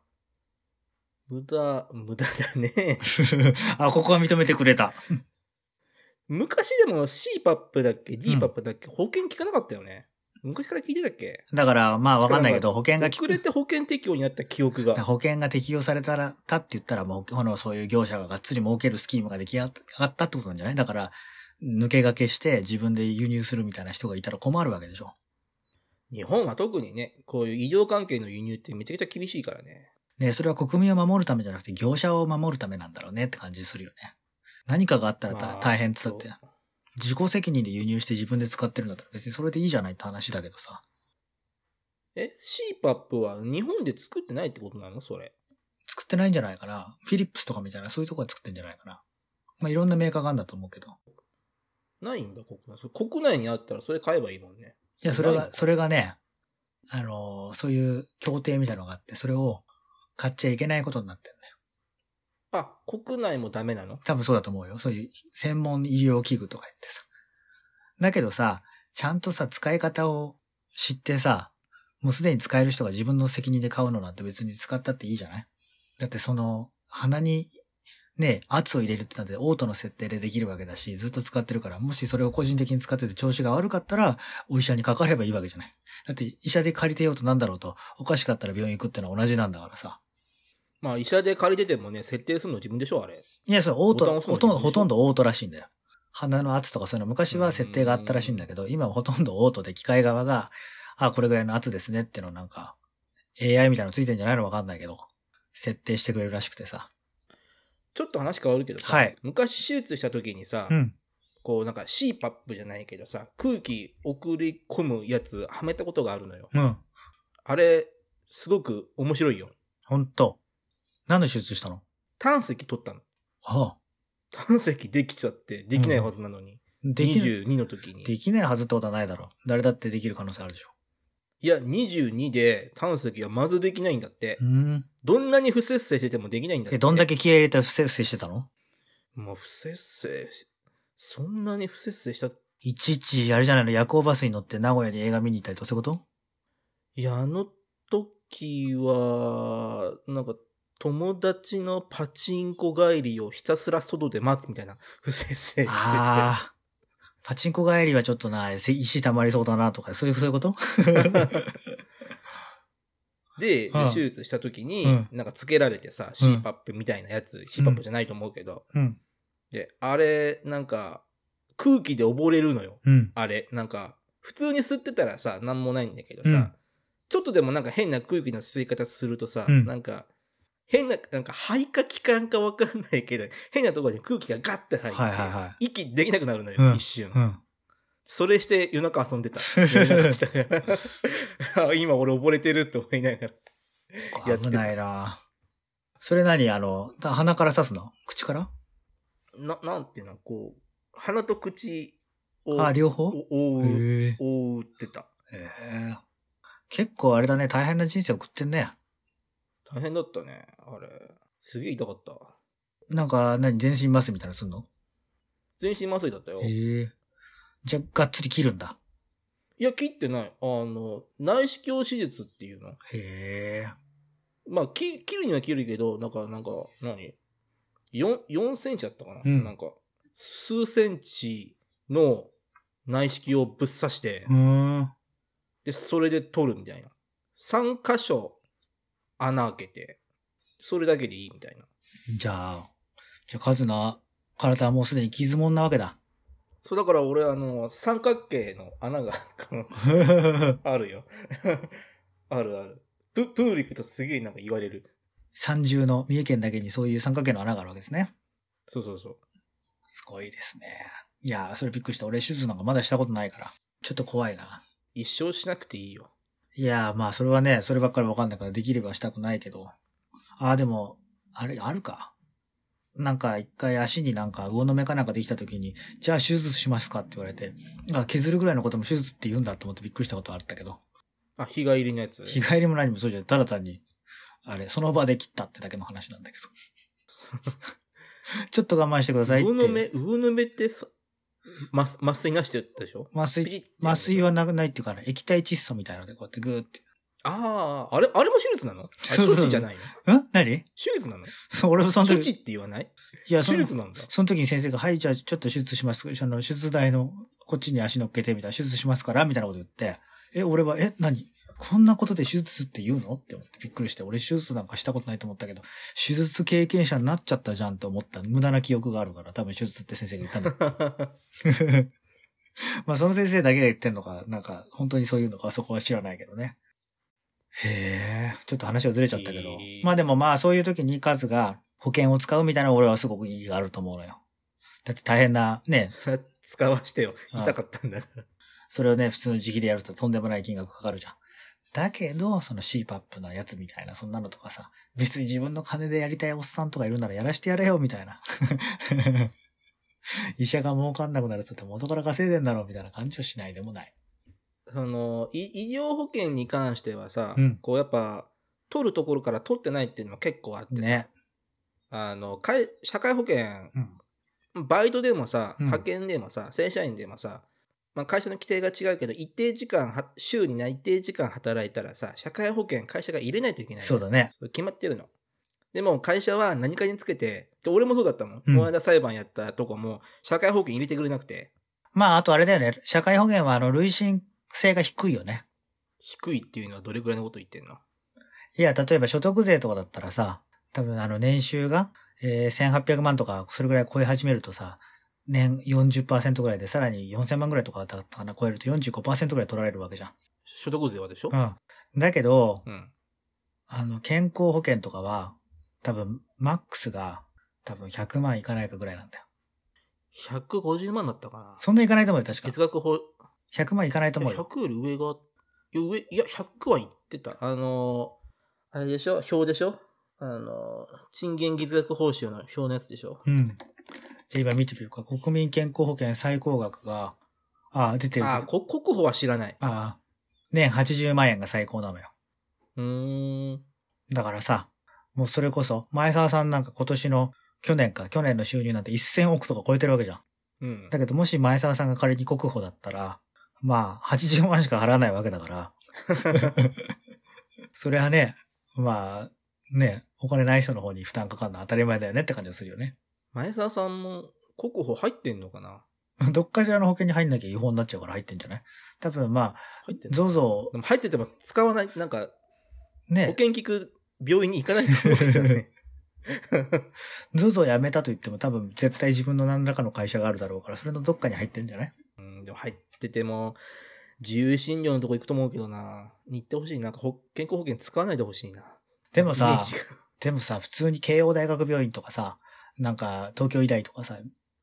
無駄、無駄だね。[LAUGHS] あ、ここは認めてくれた。昔でも CPAP だっけ ?DPAP だっけ、保険効かなかったよね。昔から聞いてたっけ？だから、まあわかんないけど、保険が効く。遅れて保険適用になった記憶が。保険が適用されたら、たって言ったら、もう、この、そういう業者ががっつり儲けるスキームが出来上がったってことなんじゃない？だから、抜け駆けして自分で輸入するみたいな人がいたら困るわけでしょ。日本は特にね、こういう医療関係の輸入ってめちゃくちゃ厳しいからね。ねそれは国民を守るためじゃなくて業者を守るためなんだろうねって感じするよね。何かがあったらたまあ大変って言ったって自己責任で輸入して自分で使ってるんだったら別にそれでいいじゃないって話だけどさ。え、CPAP は日本で作ってないってことなの？それ。作ってないんじゃないかな。フィリップスとかみたいなそういうとこが作ってんじゃないかな。まあ、いろんなメーカーがあるんだと思うけど。ないんだ、国内。国内にあったらそれ買えばいいもんね。いや、それがそれがね、あのーそういう協定みたいなのがあって、それを買っちゃいけないことになってるんだよ。あ、国内もダメなの？多分そうだと思うよ。そういう専門医療器具とか言ってさ。だけどさ、ちゃんとさ、使い方を知ってさ、もうすでに使える人が自分の責任で買うのなんて別に使ったっていいじゃない？だってその、鼻にね、圧を入れるってなんてオートの設定でできるわけだし、ずっと使ってるから、もしそれを個人的に使ってて調子が悪かったら、お医者にかかればいいわけじゃない？だって医者で借りてようとなんだろうと、おかしかったら病院行くってのは同じなんだからさ。まあ医者で借りててもね、設定するの自分でしょあれ。いや、それオート、ほとんど、ほとんどオートらしいんだよ。鼻の圧とかそういうの昔は設定があったらしいんだけど、今はほとんどオートで機械側が、あ、これぐらいの圧ですねっていうのをなんか、AI みたいなのついてんじゃないのわかんないけど、設定してくれるらしくてさ。ちょっと話変わるけどさ、はい昔手術した時にさ、うん。こうなんか CPAP じゃないけどさ、空気送り込むやつはめたことがあるのよ。うん。あれ、すごく面白いよ。ほんと。何の手術したの？胆石取ったの。ああ。胆石できちゃって、できないはずなのに。できない、22の時に。できないはずってことはないだろう。誰だってできる可能性あるでしょ？いや、22で胆石はまずできないんだって。うん。どんなに不節制しててもできないんだって。え、どんだけ気合い入れて不節制してたの？もう不節制し、そんなに不節制した。いちいち、あれじゃないの、夜行バスに乗って名古屋に映画見に行ったりとかそういうこと？いや、あの時は、なんか、友達のパチンコ帰りをひたすら外で待つみたいな不節制してて。パチンコ帰りはちょっとな、せ石溜まりそうだなとか、そういう、そういうこと？で、[LAUGHS] うん。手術した時に、うん。なんかつけられてさ、CPAP みたいなやつ、CPAP じゃないと思うけど、うん。で、あれ、なんか、空気で溺れるのよ。うん。あれ、なんか、普通に吸ってたらさ、なんもないんだけどさ、うん。ちょっとでもなんか変な空気の吸い方するとさ、うん。なんか、変な、なんか肺か気管かわかんないけど、変なところに空気がガッて入って、はいはいは息できなくなるのよ、うん一瞬。うん。それして夜中遊んでた。[LAUGHS] 今俺溺れてるって思いながら。や危ないなそれ何？あの、鼻から刺すの？口から？な、なんていうの、こう、鼻と口を、あ、両方？お覆う。覆ってた。へえ。結構あれだね、大変な人生送ってんね。大変だったね、あれ。すげえ痛かった。なんか、何全身麻酔みたいなのすんの？全身麻酔だったよ。へえ。じゃ、がっつり切るんだ。いや、切ってない。あの、内視鏡手術っていうの。へえ。まあ、き切るには切るけど、なんか、なんか、何 ?4、4センチだったかな、うんなんか、数センチの内視鏡をぶっ刺して。で、それで取るみたいな。3箇所穴開けて、それだけでいいみたいな。じゃあ、じゃあ、カズの体はもうすでに傷もんなわけだ。そう、だから俺、あの、三角形の穴が [LAUGHS] あるよ。[LAUGHS] あるある。ププール行くとすげえなんか言われる。三重の三重県だけにそういう三角形の穴があるわけですね。そうそうそう。すごいですね。いやー、それびっくりした。俺手術なんかまだしたことないから。ちょっと怖いな。一生しなくていいよ。いやー、まあそれはね、そればっかりわかんないからできればしたくないけど。ああ、でも、あれ、あるか。なんか一回足になんか魚の目かなんかできた時に、じゃあ手術しますかって言われて、あ削るぐらいのことも手術って言うんだと思ってびっくりしたことあったけど、あ、日帰りのやつ？日帰りも何もそうじゃない。ただ単に、あれ、その場で切ったってだけの話なんだけど。[LAUGHS] ちょっと我慢してくださいって。魚の目、魚の目ってそ、ま、麻酔なしってたでしょ？麻酔麻酔はなくないっていうかね、液体窒素みたいなのでこうやってグーって。ああ、あれ、あれも手術なの？あそうそう。処置じゃないの？ん？何？手術なの？そう、俺もその処置っ時、て言わない？いや、その手術なんだ。その時に先生が、はい、じゃあちょっと手術します。あの、手術台のこっちに足乗っけてみたいな、手術しますからみたいなこと言って、え、俺は、え、何？こんなことで手術って言うの？って思ってびっくりして、俺手術なんかしたことないと思ったけど、手術経験者になっちゃったじゃんって思った無駄な記憶があるから、多分手術って先生が言ったんだ。[LAUGHS] まあその先生だけが言ってんのか、なんか本当にそういうのかそこは知らないけどね。へえ、ちょっと話はずれちゃったけど。まあでもまあそういう時にカズが保険を使うみたいな俺はすごく意義があると思うのよ。だって大変な、ね、[LAUGHS] 使わしてよ。痛かったんだから。それをね、普通の自費でやるととんでもない金額かかるじゃん。だけど、その CPAP のやつみたいな、そんなのとかさ、別に自分の金でやりたいおっさんとかいるならやらしてやれよ、みたいな。[LAUGHS] 医者が儲かんなくなるって元から稼いでんだろう、みたいな感じはしないでもない。その、い医療保険に関してはさ、うんこうやっぱ、取るところから取ってないっていうのも結構あってさ、ね。あの、社会保険、うん。バイトでもさ、うん派遣でもさ、正社員でもさ、まあ、会社の規定が違うけど、一定時間は、週にな一定時間働いたらさ、社会保険会社が入れないといけない。そうだね。決まってるの。でも会社は何かにつけて、で俺もそうだったもん。うんこの間裁判やったとこも、社会保険入れてくれなくて、まあ、あとあれだよね。社会保険はあの、累進性が低いよね。低いっていうのはどれぐらいのこと言ってんの？いや、例えば所得税とかだったらさ、多分あの年収が、えー、1800万とか、それぐらい超え始めるとさ、年40%ぐらいで、さらに4000万ぐらいとかだったかな、超えると45%ぐらい取られるわけじゃん。所得税はでしょ？うん。だけど、うん。あの、健康保険とかは、多分、マックスが、多分100万いかないかぐらいなんだよ。150万だったかな。そんないかないと思うよ、確か。月額法、100万いかないと思うよ。100より上が、いや、上、いや、100は言ってた。あのー、あれでしょ？表でしょ？あのー、賃金月額報酬の表のやつでしょ？うん。じゃあ今見てみるか。国民健康保険最高額が、ああ、出てる。あ、こ、国保は知らない。ああ、年80万円が最高なのよ。うーん。だからさ、もうそれこそ、前澤さんなんか今年の、去年か、去年の収入なんて1000億とか超えてるわけじゃん。うん。だけどもし前澤さんが仮に国保だったら、まあ、80万しか払わないわけだから。[LAUGHS] それはね、まあ、ね、お金ない人の方に負担かかるのは当たり前だよねって感じがするよね。前澤さんも国保入ってんのかな？[LAUGHS] どっかしらの保険に入んなきゃ違法になっちゃうから入ってんじゃない？多分まあ、入ってゾゾ、でも入ってても使わない、なんか、保ね、険聞く病院に行かないと思うけどね。[LAUGHS] [LAUGHS] ゾゾ辞めたと言っても多分絶対自分の何らかの会社があるだろうから、それのどっかに入ってんじゃない？うん、でも入ってても、自由診療のとこ行くと思うけどな。に行ってほしい。なんか保健康保険使わないでほしいな。でもさでもさ、普通に慶応大学病院とかさ、なんか東京医大とかさ、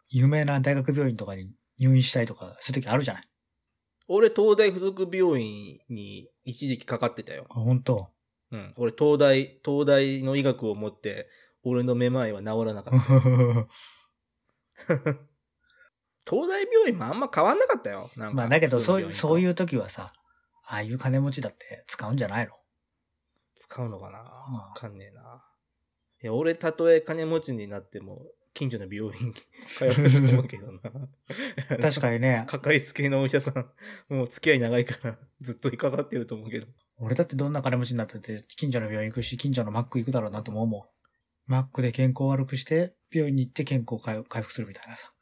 有名な大学病院とかに入院したいとか、そういう時あるじゃない？俺、東大附属病院に一時期かかってたよ。あ本当？うん。俺、東大、東大の医学を持って、俺のめまいは治らなかった。[LAUGHS] 東大病院もあんま変わんなかったよ。なんか。まあだけど、そういう、そうう。いう時はさ、ああいう金持ちだって使うんじゃないの？使うのかな？うんわかんねえな。いや、俺、たとえ金持ちになっても、近所の病院通うと思うけどな。確かにね、[LAUGHS] かかりつけのお医者さん、もう付き合い長いから、ずっとかかってると思うけど。俺だってどんな金持ちになってて、近所の病院行くし、近所のマック行くだろうなとも思う。マックで健康悪くして、病院に行って健康回回復するみたいなさ。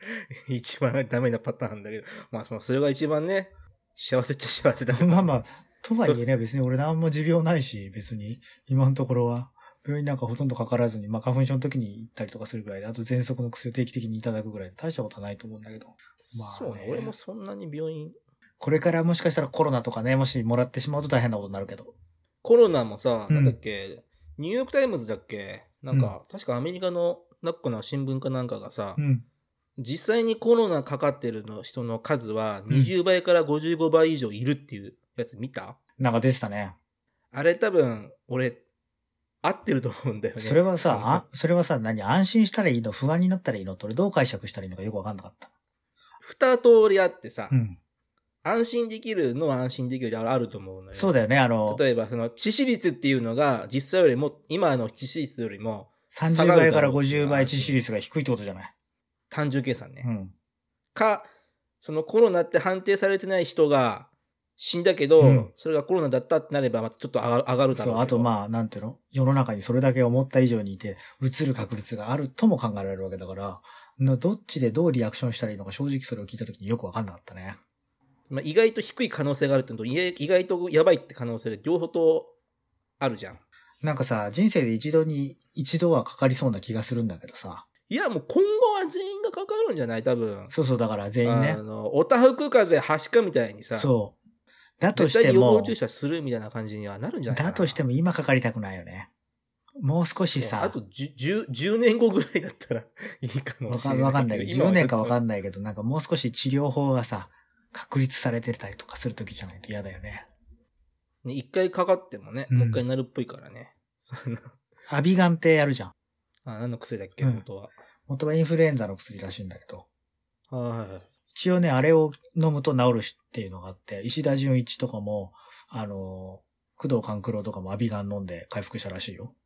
[LAUGHS] 一番ダメなパターンだけど。まあ、それが一番ね、幸せっちゃ幸せだ。まあまあ、とはいえね、別に俺何も持病ないし、別に、今のところは、病院なんかほとんどかからずに、まあ花粉症の時に行ったりとかするぐらいで、あと喘息の薬を定期的にいただくぐらいで、大したことはないと思うんだけど。まあ、そうね。俺もそんなに病院、これからもしかしたらコロナとかね、もしもらってしまうと大変なことになるけど。コロナもさ、うんなんだっけ、ニューヨークタイムズだっけなんか、確かアメリカの、なんかの新聞かなんかがさ、うん。実際にコロナかかってるの人の数は20倍から55倍以上いるっていうやつ見た、なんか出てたね。あれ多分、俺、合ってると思うんだよね。それはさ、あ、それはさ、何安心したらいいの不安になったらいいのって俺どう解釈したらいいのかよくわかんなかった。二通りあってさ、うん。安心できるのは安心できるであると思うのよ。そうだよね、あの、例えば、その、致死率っていうのが、実際よりも、今の致死率よりも、30倍から50倍致死率が低いってことじゃない？単純計算ね。うん。か、そのコロナって判定されてない人が死んだけど、うんそれがコロナだったってなれば、またちょっと上がる上がるだろうけそう、ど。あとまあ、なんていうの？世の中にそれだけ思った以上にいて、移る確率があるとも考えられるわけだから、のどっちでどうリアクションしたらいいのか正直それを聞いたときによくわかんなかったね。まあ、意外と低い可能性があるってのと、意外意外とやばいって可能性で両方とあるじゃん。なんかさ、人生で一度に、一度はかかりそうな気がするんだけどさ。いや、もう今後は全員がかかるんじゃない？多分。そうそう、だから全員ねあ。の、おたふく風邪はしかみたいにさ、そう。だと絶しても予防、注射するみたいな感じにはなるんじゃない。だとしても今かかりたくないよね。もう少しさ、あと 10, 10年後ぐらいだったら [LAUGHS] いいかもわかしれない。わかんないけど、10年かわかんんないけど、なんかもう少し治療法がさ、確立されてたりとかするときじゃないと嫌だよね。ない。一回かかってもね、うんもう一回なるっぽいからね。そんなアビガンってやるじゃん。あ、何の薬だっけ、うん本当は。元はインフルエンザの薬らしいんだけど。はいはい。一応ね、あれを飲むと治るしっていうのがあって、石田純一とかも、あの、工藤官九郎とかもアビガン飲んで回復したらしいよ。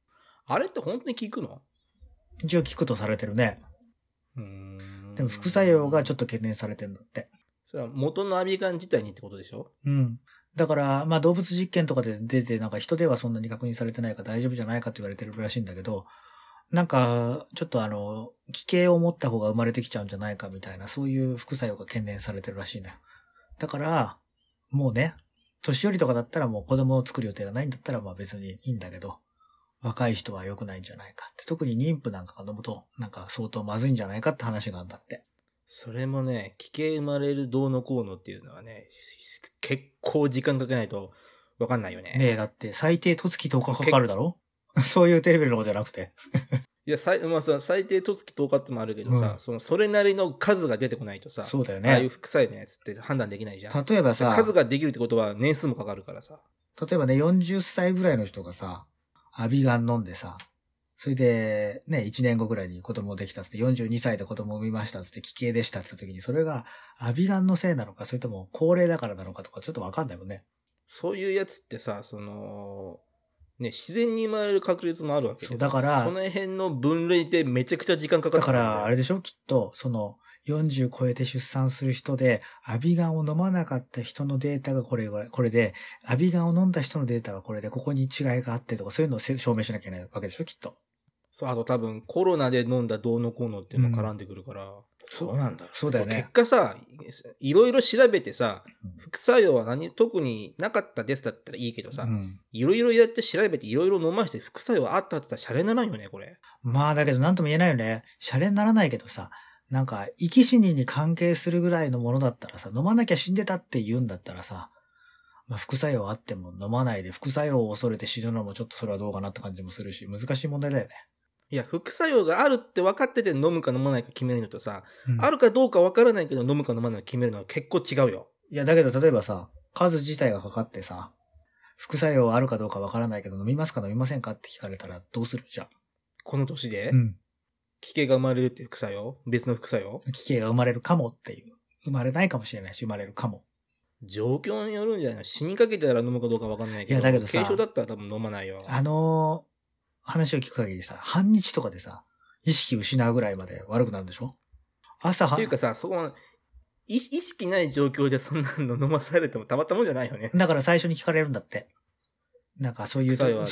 あれって本当に効くの？一応効くとされてるね。うーんでも副作用がちょっと懸念されてるんだって。それは元のアビガン自体にってことでしょ？うん。だから、まあ動物実験とかで出て、なんか人ではそんなに確認されてないから大丈夫じゃないかって言われてるらしいんだけど、なんか、ちょっとあの、奇形を持った方が生まれてきちゃうんじゃないかみたいな、そういう副作用が懸念されてるらしいね。だから、もうね、年寄りとかだったらもう子供を作る予定がないんだったらまあ別にいいんだけど、若い人は良くないんじゃないかって。特に妊婦なんかが飲むと、なんか相当まずいんじゃないかって話があるんだって。それもね、奇形生まれるどうのこうのっていうのはね、結構時間かけないとわかんないよね。ねえ、だって最低十月10日かかるだろ？[LAUGHS] そういうテレビのことじゃなくて。いや、最、まあ、さ最低十月10日ってもあるけどさ、うんその、それなりの数が出てこないとさ、そうだよね。ああいう副作用のやつって判断できないじゃん。例えばさ、数ができるってことは年数もかかるからさ。例えばね、40歳ぐらいの人がさ、アビガン飲んでさ、それで、ね、1年後ぐらいに子供できたっつって、42歳で子供産みましたっつって、奇形でしたっつった時に、それがアビガンのせいなのか、それとも高齢だからなのかとか、ちょっとわかんないもんね。そういうやつってさ、その、ね、自然に生まれる確率もあるわけ。でそうだからその辺の分類でめちゃくちゃ時間かかるんだよ。ら、あれでしょ？きっと、その、40超えて出産する人で、アビガンを飲まなかった人のデータがこれこれで、アビガンを飲んだ人のデータはこれで、ここに違いがあってとか、そういうのをせ証明しなきゃいけないわけでしょ？きっと。そう、あと多分コロナで飲んだどうのこうのっていうのも絡んでくるから、そうなんだよ。そうだよね結果さ、いろいろ調べてさうん、副作用は何、特になかったですだったらいいけどさう、ん。いろいろやって調べていろいろ飲まして副作用あったって言ったらシャレならんよね、これ。まあだけど何とも言えないよね。シャレにならないけどさ、なんか、生き死にに関係するぐらいのものだったらさ、飲まなきゃ死んでたって言うんだったらさ、まあ副作用あっても飲まないで副作用を恐れて死ぬのもちょっとそれはどうかなって感じもするし、難しい問題だよね。いや、副作用があるって分かってて飲むか飲まないか決めるのとさ、あるるかどうか分からないけど飲むか飲まないか決めるのは結構違うよ。いや、だけど例えばさ、数自体がかかってさ、副作用あるかどうかわからないけど飲みますか飲みませんかって聞かれたらどうするじゃこの年で、あ。ん。奇形が生まれるっていう副作用？別の副作用？危険が生まれるかもっていう。生まれないかもしれないし、生まれるかも。状況によるんじゃないの？死にかけたら飲むかどうか分かんないけど。いやだけどさ軽症だったら多分飲まないよ。あのー話を聞く限りさ、半日とかでさ、意識失うぐらいまで悪くなるんでしょ？朝はっていう、かさ、そこは、い意識ない状況でそんなの [LAUGHS] 飲まされてもたまったもんじゃないよね。だから最初に聞かれるんだって。なんかそういうそういう、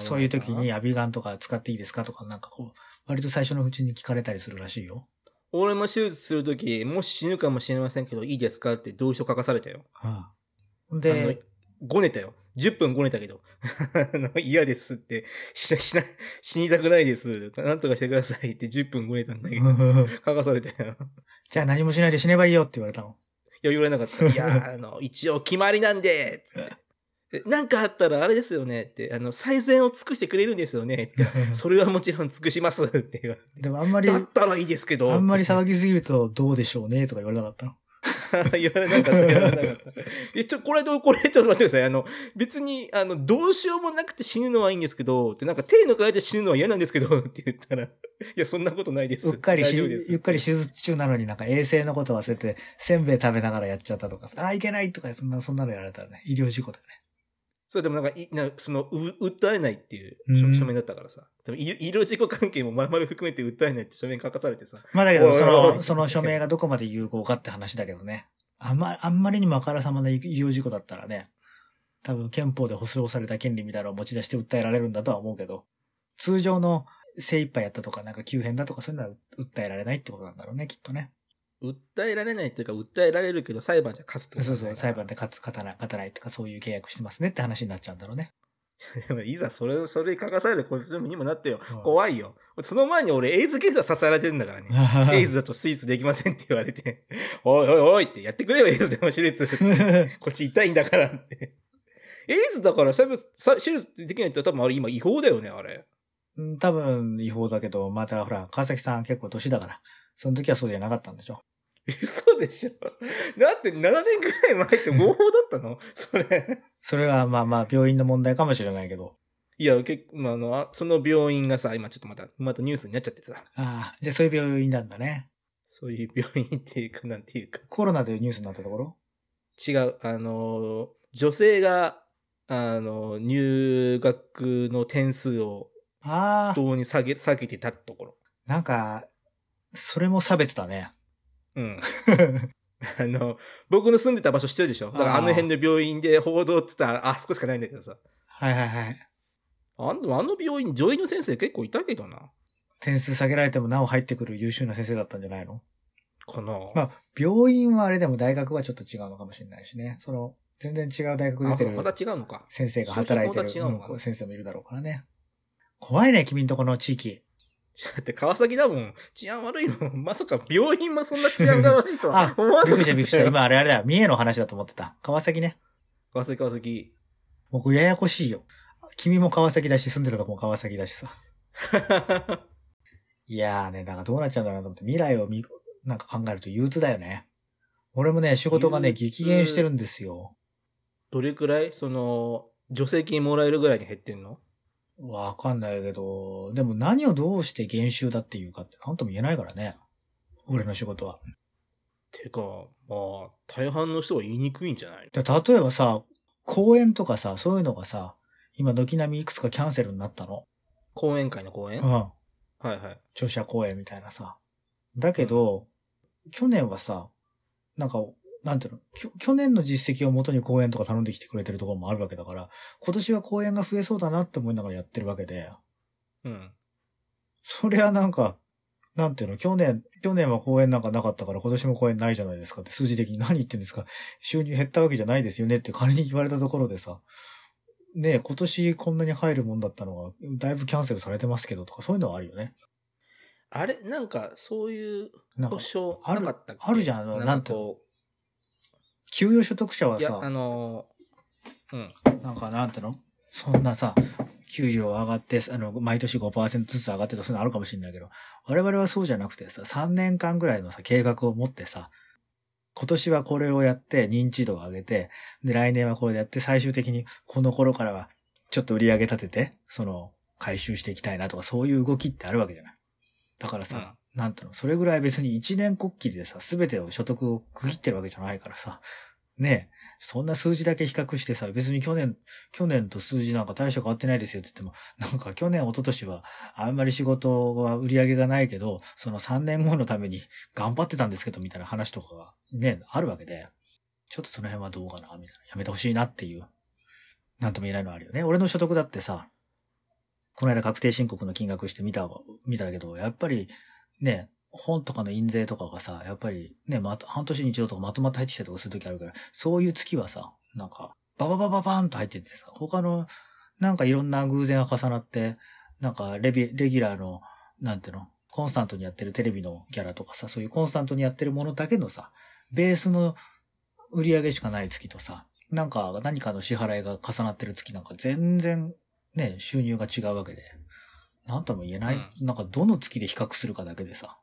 そういう時にアビガンとか使っていいですかとか、なんかこう、割と最初のうちに聞かれたりするらしいよ。俺も手術するとき、もし死ぬかもしれませんけど、いいですかって同意書書かされたよ。はあ、あで、の、ごねたよ。10分ごねたけど。[LAUGHS] 嫌ですって、しな、しな、死にたくないです。なんとかしてくださいって10分ごねたんだけど、[LAUGHS] 書かされたよ。じゃあ何もしないで死ねばいいよって言われたの？いや、言われなかった。いや、あの、一応決まりなんで、なんかあったらあれですよねって、あの、最善を尽くしてくれるんですよねって。[LAUGHS] それはもちろん尽くしますって言われて。でもあんまり、だったらいいですけど。あんまり騒ぎすぎるとどうでしょうねとか言われなかったの？[LAUGHS] 言われなかった、言われなかった。え、ちょ、これこれ、ちょっと待ってください。あの、別に、あの、どうしようもなくて死ぬのはいいんですけど、ってなんか手抜かれて死ぬのは嫌なんですけど、って言ったら、いや、そんなことないです。うっかり。ゆっかり手術中なのになんか衛生のこと忘れて、せんべい食べながらやっちゃったとかさ、あ、いけないとか、そんな、そんなのやられたらね、医療事故だよね。そう、でもなんか、いなその、う、訴えないっていううん書書面だったからさ。でも医医療事故関係もまるまる含めて訴えないって書面書かされてさ。まあだけど、その、その署名がどこまで有効かって話だけどね。あんま、あんまりにもあからさまな医療事故だったらね、多分憲法で保障された権利みたいなのを持ち出して訴えられるんだとは思うけど、通常の精一杯やったとか、なんか急変だとかそういうのは訴えられないってことなんだろうね、きっとね。訴えられないっていうか、訴えられるけど裁判じゃ勝つってことそうそう、裁判判で勝つ、勝たない、勝たないとかそういう契約してますねって話になっちゃうんだろうね。[LAUGHS] いざそれを、それ書かされるこっちの身にもなってようん。怖いよ。その前に俺、エイズ検査させられてるんだからね。[LAUGHS] エイズだとスイーツできませんって言われて、[LAUGHS] おいおいおいってやってくれよ、エイズでも手術。こっち痛いんだからって。エイズだから、手術できないって多分あれ今違法だよね、あれ。うん多分違法だけど、またほら、川崎さん結構年だから、その時はそうじゃなかったんでしょ。嘘でしょ？だって7年くらい前って合法だったの？[LAUGHS] それ。それはまあまあ病院の問題かもしれないけど。いや、結構、まああのあ、その病院がさ、今ちょっとまた、またニュースになっちゃってさ。ああ、じゃあそういう病院なんだね。そういう病院っていうか、なんていうか。コロナでニュースになったところ？違う、あの、女性が、あの、入学の点数をああ、不当に下げ、下げてたところ。なんか、それも差別だね。うん。[LAUGHS] あの、僕の住んでた場所知ってるでしょ？だからあの辺の病院で報道って言ったら、あそこしかないんだけどさ。はいはいはい。あの、あの病院、女医の先生結構いたけどな。点数下げられてもなお入ってくる優秀な先生だったんじゃないの？かな、まあ、病院はあれでも大学はちょっと違うのかもしれないしね。その、全然違う大学出てるあまた違うのか。先生が働いてる先生もいるだろうからね。怖いね、君んとこの地域。だって川崎だもん。治安悪いの。[LAUGHS] まさか病院もそんな治安が悪いとはあ、思わなかったびっくりしたびっくりした。今あれあれだ。三重の話だと思ってた。川崎ね。川崎川崎。僕ややこしいよ。君も川崎だし、住んでたとこも川崎だしさ。[LAUGHS] いやーね、だからどうなっちゃうんだろうなと思って、未来を見、なんか考えると憂鬱だよね。俺もね、仕事がね、激減してるんですよ。どれくらい？その、助成金もらえるぐらいに減ってんの？わかんないけど、でも何をどうして減収だっていうかってなんとも言えないからね。俺の仕事は。てか、まあ、大半の人は言いにくいんじゃないで例えばさ、公演とかさ、そういうのがさ、今、軒並みいくつかキャンセルになったの？講演会の講演、うん。はいはい。著者公演みたいなさ。だけど、去年はさ、なんか、なんていうの、去年の実績をもとに公演とか頼んできてくれてるところもあるわけだから、今年は公演が増えそうだなって思いながらやってるわけで、うん。そりゃなんか、なんていうの、去年、去年は公演なんかなかったから今年も公演ないじゃないですかって数字的に何言ってんですか？収入減ったわけじゃないですよねって仮に言われたところでさ、ねえ、今年こんなに入るもんだったのが、だいぶキャンセルされてますけどとかそういうのはあるよね。あれ？なんか、そういう保、証あるなかったっけ？あるじゃんななんんてかこ給与所得者はう、いや、さあ、のー、うん。なんかなんていうの？そんなさ、給料上がって、あの、毎年5%ずつ上がってとかそういうのあるかもしれないけど、我々はそうじゃなくてさ、3年間ぐらいのさ、計画を持ってさ、今年はこれをやって認知度を上げて、で、来年はこれでやって、最終的にこの頃からはちょっと売り上げ立てて、その、回収していきたいなとか、そういう動きってあるわけじゃない？だからさ、なんていうの、それぐらい別に一年こっきりでさ、すべてを所得を区切ってるわけじゃないからさ、ねえ、そんな数字だけ比較してさ、別に去年、去年と数字なんか大して変わってないですよって言っても、なんか去年、一昨年はあんまり仕事は売り上げがないけど、その3年後のために頑張ってたんですけど、みたいな話とかがね、あるわけで、ちょっとその辺はどうかな、みたいな。やめてほしいなっていう。なんとも言えないのあるよね。俺の所得だってさ、この間確定申告の金額して見た、見たけど、やっぱりね、本とかの印税とかがさ、やっぱりね、ま、半年に一度とかまとまって入ってきたりとかするときあるから、そういう月はさ、なんか、バババババーンと入っててさ、他の、なんかいろんな偶然が重なって、なんかレビ、レギュラーの、なんていうの、コンスタントにやってるテレビのギャラとかさ、そういうコンスタントにやってるものだけのさ、ベースの売り上げしかない月とさ、なんか何かの支払いが重なってる月なんか全然ね、収入が違うわけで、なんとも言えない、なんかどの月で比較するかだけでさ、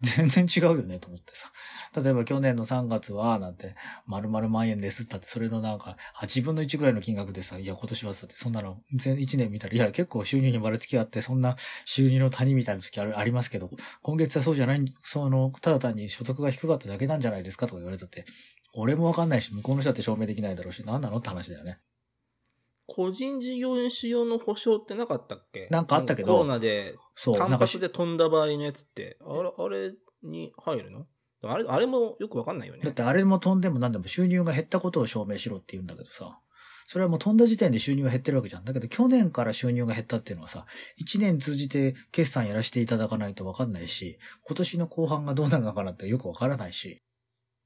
[LAUGHS] 全然違うよね、と思ってさ。例えば去年の3月は、なんて、丸々万円ですったって、それのなんか、8分の1ぐらいの金額でさ、いや、今年はさ、そんなの、全1年見たら、いや、結構収入にばらつきあって、そんな収入の谷みたいな時あるありますけど、今月はそうじゃない、その、ただ単に所得が低かっただけなんじゃないですかとか言われたって、俺もわかんないし、向こうの人だって証明できないだろうし、何なのって話だよね。個人事業主用の保証ってなかったっけ？なんかあったけどコロナでそう、単なんかし発で飛んだ場合のやつって、あれ、あれに入るの？あれ、あれもよくわかんないよね。だってあれも飛んでも何でも収入が減ったことを証明しろって言うんだけどさ。それはもう飛んだ時点で収入が減ってるわけじゃん。だけど去年から収入が減ったっていうのはさ、1年通じて決算やらせていただかないとわかんないし、今年の後半がどうなるのかなってよくわからないし。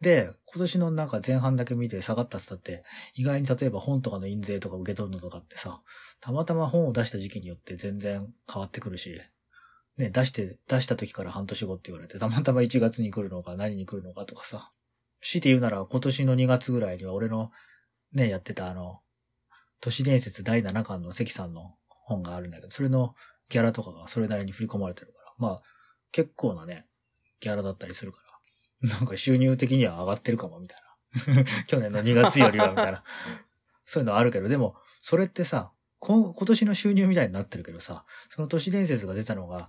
で、今年のなんか前半だけ見て下がったって言ったって、意外に例えば本とかの印税とか受け取るのとかってさ、たまたま本を出した時期によって全然変わってくるし、ね、出して、出した時から半年後って言われて、たまたま1月に来るのか何に来るのかとかさ。強いて言うなら今年の2月ぐらいには俺のね、やってたあの、都市伝説第7巻の関さんの本があるんだけど、それのギャラとかがそれなりに振り込まれてるから、まあ、結構なね、ギャラだったりするから、なんか収入的には上がってるかもみたいな。[LAUGHS] 去年の2月よりはみたいな。[LAUGHS] そういうのあるけど、でも、それってさ、今年の収入みたいになってるけどさ、その都市伝説が出たのが、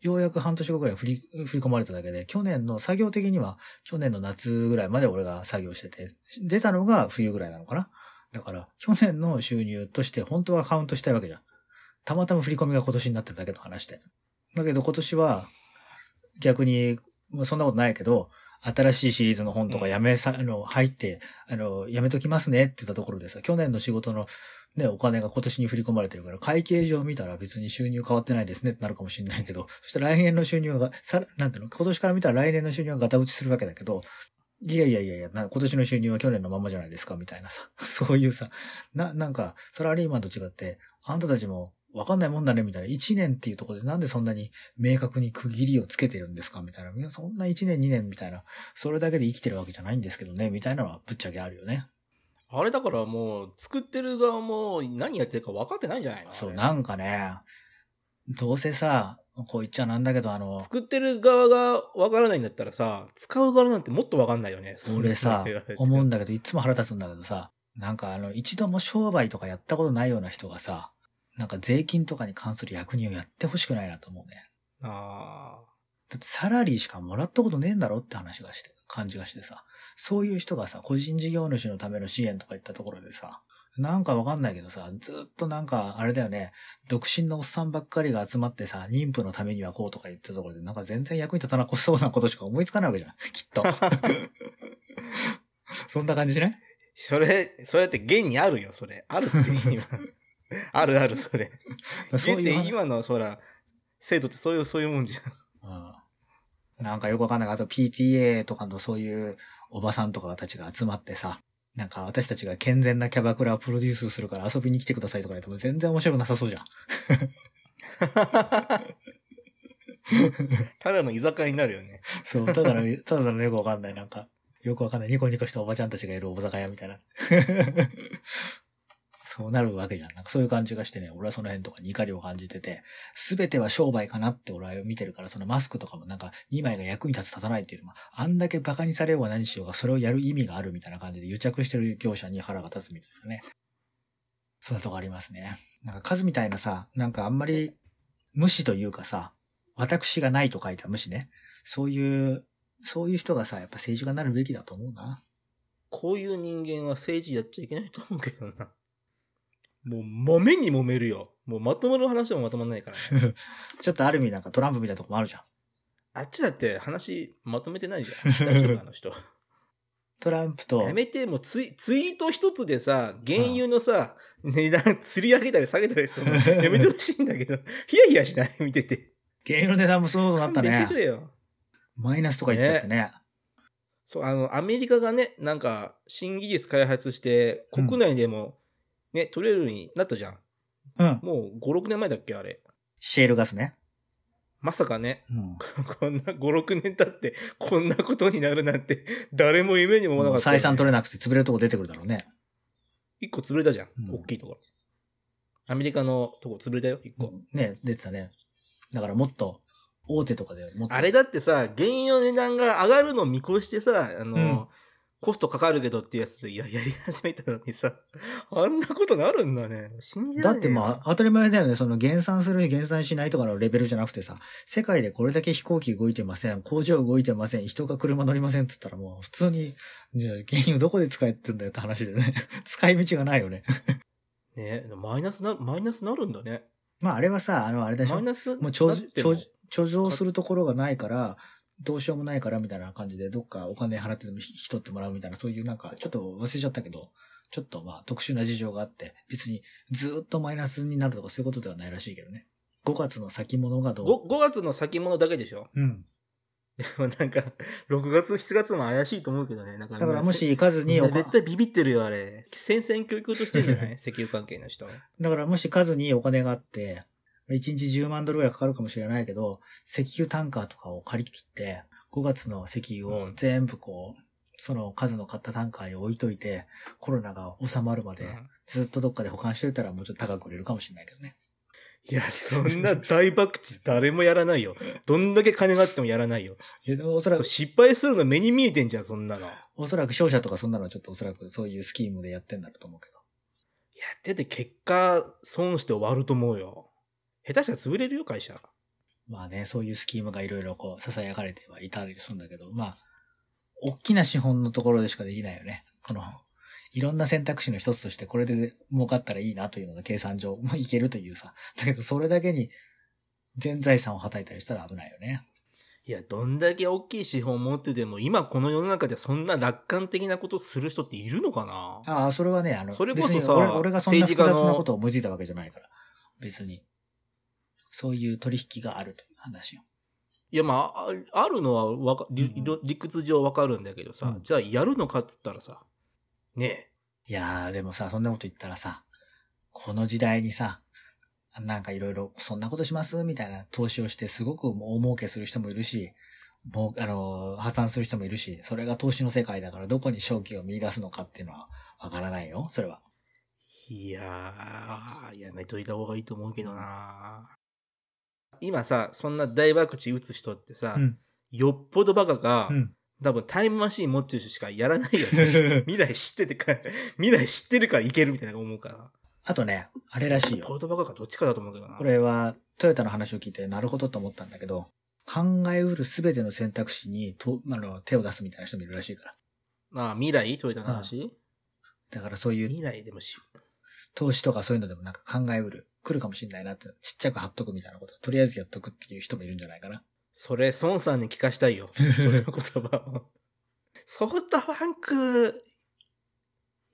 ようやく半年後ぐらい振り、振り込まれただけで、去年の作業的には、去年の夏ぐらいまで俺が作業してて、出たのが冬ぐらいなのかなだから、去年の収入として本当はカウントしたいわけじゃん。たまたま振り込みが今年になってるだけの話で。だけど今年は、逆に、まそんなことないけど、新しいシリーズの本とかやめさ、あの、入って、あの、やめときますねって言ったところでさ、去年の仕事のね、お金が今年に振り込まれてるから、会計上見たら別に収入変わってないですねってなるかもしれないけど、[LAUGHS] そしたら来年の収入が、さ、なんていうの、今年から見たら来年の収入がガタ落ちするわけだけど、いやいやいやいや、な今年の収入は去年のまんまじゃないですか、みたいなさ。[LAUGHS] そういうさ、な、なんか、サラリーマンと違って、あんたたちもわかんないもんだね、みたいな。1年っていうところでなんでそんなに明確に区切りをつけてるんですかみたいな。いや、そんな1年2年みたいな。それだけで生きてるわけじゃないんですけどね、みたいなのはぶっちゃけあるよね。あれだからもう、作ってる側も何やってるか分かってないんじゃないの？そう、なんかね、どうせさ、こう言っちゃなんだけど、あの、作ってる側が分からないんだったらさ、使う側なんてもっと分かんないよね。俺さそれて、思うんだけど、いつも腹立つんだけどさ、なんかあの、一度も商売とかやったことないような人がさ、なんか税金とかに関する役人をやってほしくないなと思うね。あだってサラリーしかもらったことねえんだろって話がして、感じがしてさ。そういう人がさ、個人事業主のための支援とか言ったところでさ、なんかわかんないけどさ、ずっとなんか、あれだよね、独身のおっさんばっかりが集まってさ、妊婦のためにはこうとか言ったところで、なんか全然役に立たなそうなことしか思いつかないわけじゃん。[LAUGHS] きっと。[LAUGHS] そんな感じしない？それ、それって現にあるよ、それ。あるって今。[LAUGHS] あるある、それ。[LAUGHS] そういう今の、そら、制度ってそういう、そういうもんじゃん。うんなんかよくわかんない。あと PTA とかのそういうおばさんとかたちが集まってさ、なんか私たちが健全なキャバクラをプロデュースするから遊びに来てくださいとか言っても全然面白くなさそうじゃん。[LAUGHS] ただの居酒屋になるよね。そう、ただの、ただのよくわかんない。なんか、よくわかんない。ニコニコしたおばちゃんたちがいるお酒屋みたいな。そうなるわけじゃん。なんかそういう感じがしてね、俺はその辺とかに怒りを感じてて、すべては商売かなって俺は見てるから、そのマスクとかもなんか2枚が役に立つ立たないっていうのは、あんだけ馬鹿にされようが何しようがそれをやる意味があるみたいな感じで癒着してる業者に腹が立つみたいなね。そういうとこありますね。なんか数みたいなさ、なんかあんまり無視というかさ、私がないと書いた無視ね。そういう、そういう人がさ、やっぱ政治家になるべきだと思うな。こういう人間は政治やっちゃいけないと思うけどな。もう、揉めに揉めるよ。もうまとまる話もまとまんないから、ね。[LAUGHS] ちょっとある意味なんかトランプみたいなとこもあるじゃん。あっちだって話まとめてないじゃん。[LAUGHS] 大丈夫あの人。トランプと、やめて、もうツイツイート一つでさ、原油のさ、値段釣り上げたり下げたりするの [LAUGHS] やめてほしいんだけど、ヒヤヒヤしない？見てて。原油の値段もそうなったね勘弁してく。れよ。マイナスとか言っちゃってね。そう、あの、アメリカがね、なんか、新技術開発して、国内でも、ね、取れるようになったじゃん。うん。もう5、6年前だっけ、あれ。シェールガスね。まさかね、うん。[LAUGHS] こんな5、6年経って、こんなことになるなんて、誰も夢にも思わなかったよね、採算取れなくて潰れるとこ出てくるだろうね。一個潰れたじゃん。うん大きいところ。アメリカのとこ潰れたよ、一個。ね、出てたね。だからもっと、大手とかで持ってあれだってさ、原油の値段が上がるのを見越してさ、あの、うんコストかかるけどっていうやつで、いや、やり始めたのにさ、あんなことなるんだね。信じられない。だってまあ、当たり前だよね。その減産する、減産しないとかのレベルじゃなくてさ、世界でこれだけ飛行機動いてません、工場動いてません、人が車乗りませんって言ったらもう普通に、じゃあ原油どこで使えってんだよって話でね。[LAUGHS] 使い道がないよね。[LAUGHS] ね、マイナスな、マイナスなるんだね。まああれはさ、あの、あれでしょマイ。ナスもう貯蔵するところがないから、どうしようもないからみたいな感じで、どっかお金払ってでも引き取ってもらうみたいな、そういうなんか、ちょっと忘れちゃったけど、ちょっとまあ特殊な事情があって、別にずーっとマイナスになるとかそういうことではないらしいけどね。5月の先物がどう？5, 5月の先物だけでしょ？うん。でもなんか、6月、7月も怪しいと思うけどね。なんかだからもし行かずに絶対ビビってるよ、あれ。戦々教育としてんじゃない？[LAUGHS] 石油関係の人。だからもし数にお金があって、1日10万ドルぐらいかかるかもしれないけど、石油タンカーとかを借り切って、5月の石油を全部こう、その数の買ったタンカーに置いといて、コロナが収まるまで、ずっとどっかで保管しておいたらもうちょっと高く売れるかもしれないけどね。いや、そんな大博打誰もやらないよ。[LAUGHS] どんだけ金があってもやらないよ。いやおそらく、失敗するの目に見えてんじゃん、そんなの。やおそらく商社とかそんなのはちょっとおそらくそういうスキームでやってんだろうと思うけど。ってて結果、損して終わると思うよ。下手したら潰れるよ、会社。まあね、そういうスキームがいろいろこう、囁かれてはいたりするんだけど、まあ、大きな資本のところでしかできないよね。この、いろんな選択肢の一つとしてこれで儲かったらいいなというのが計算上、もういけるというさ。だけどそれだけに全財産をはたいたりしたら危ないよね。いや、どんだけ大きい資本持ってても、今この世の中でそんな楽観的なことする人っているのかな？ああ、それはね、あの、それこそさ俺俺がそんな複雑なことを思いついたわけじゃないから。別に。そういう取引があるという話よ。いや、まあ、ああるのはわか理うん理理屈上わかるんだけどさ、うんじゃあやるのかっつったらさ、ねいやー、でもさ、そんなこと言ったらさ、この時代にさ、なんかいろいろ、そんなことしますみたいな投資をして、すごく大儲けする人もいるし、もう、あのー、破産する人もいるし、それが投資の世界だから、どこに正気を見出すのかっていうのは、わからないよ、それは。え。いやー、やめといた方がいいと思うけどな今さ、そんな大博打打つ人ってさ、うん。よっぽどバカか、うん。多分タイムマシーン持ってる人しかやらないよね。[LAUGHS] 未来知っててか、未来知ってるからいけるみたいな思うから。あとね、あれらしいよ。ポートバカかどっちかだと思うけどな。これは、トヨタの話を聞いて、なるほどと思ったんだけど、考えうるすべての選択肢にとあの手を出すみたいな人もいるらしいから。まあ、未来？トヨタの話？だからそういう未来でもし、投資とかそういうのでもなんか考えうる。来るかもしれないなって、ちっちゃく貼っとくみたいなこと、とりあえずやっとくっていう人もいるんじゃないかな。それ、孫さんに聞かしたいよ。[LAUGHS] その言葉を。ソフトバンク、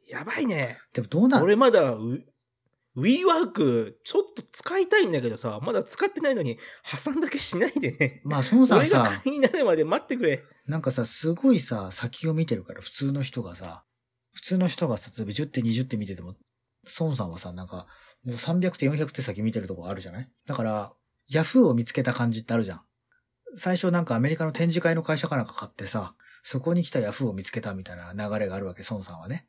やばいね。でもどうなん？俺まだウ、ウィーワーク、ちょっと使いたいんだけどさ、まだ使ってないのに、破産だけしないでね。まあ、孫さん俺がさ、会員になるまで待ってくれ。なんかさ、すごいさ、先を見てるから、普通の人がさ、普通の人がさ、例えば10手20手見てても、孫さんはさ、なんか、もう300手400手先見てるとこあるじゃない？だから、ヤフーを見つけた感じってあるじゃん。最初なんかアメリカの展示会の会社かなんか買ってさ、そこに来たヤフーを見つけたみたいな流れがあるわけ、孫さんはね。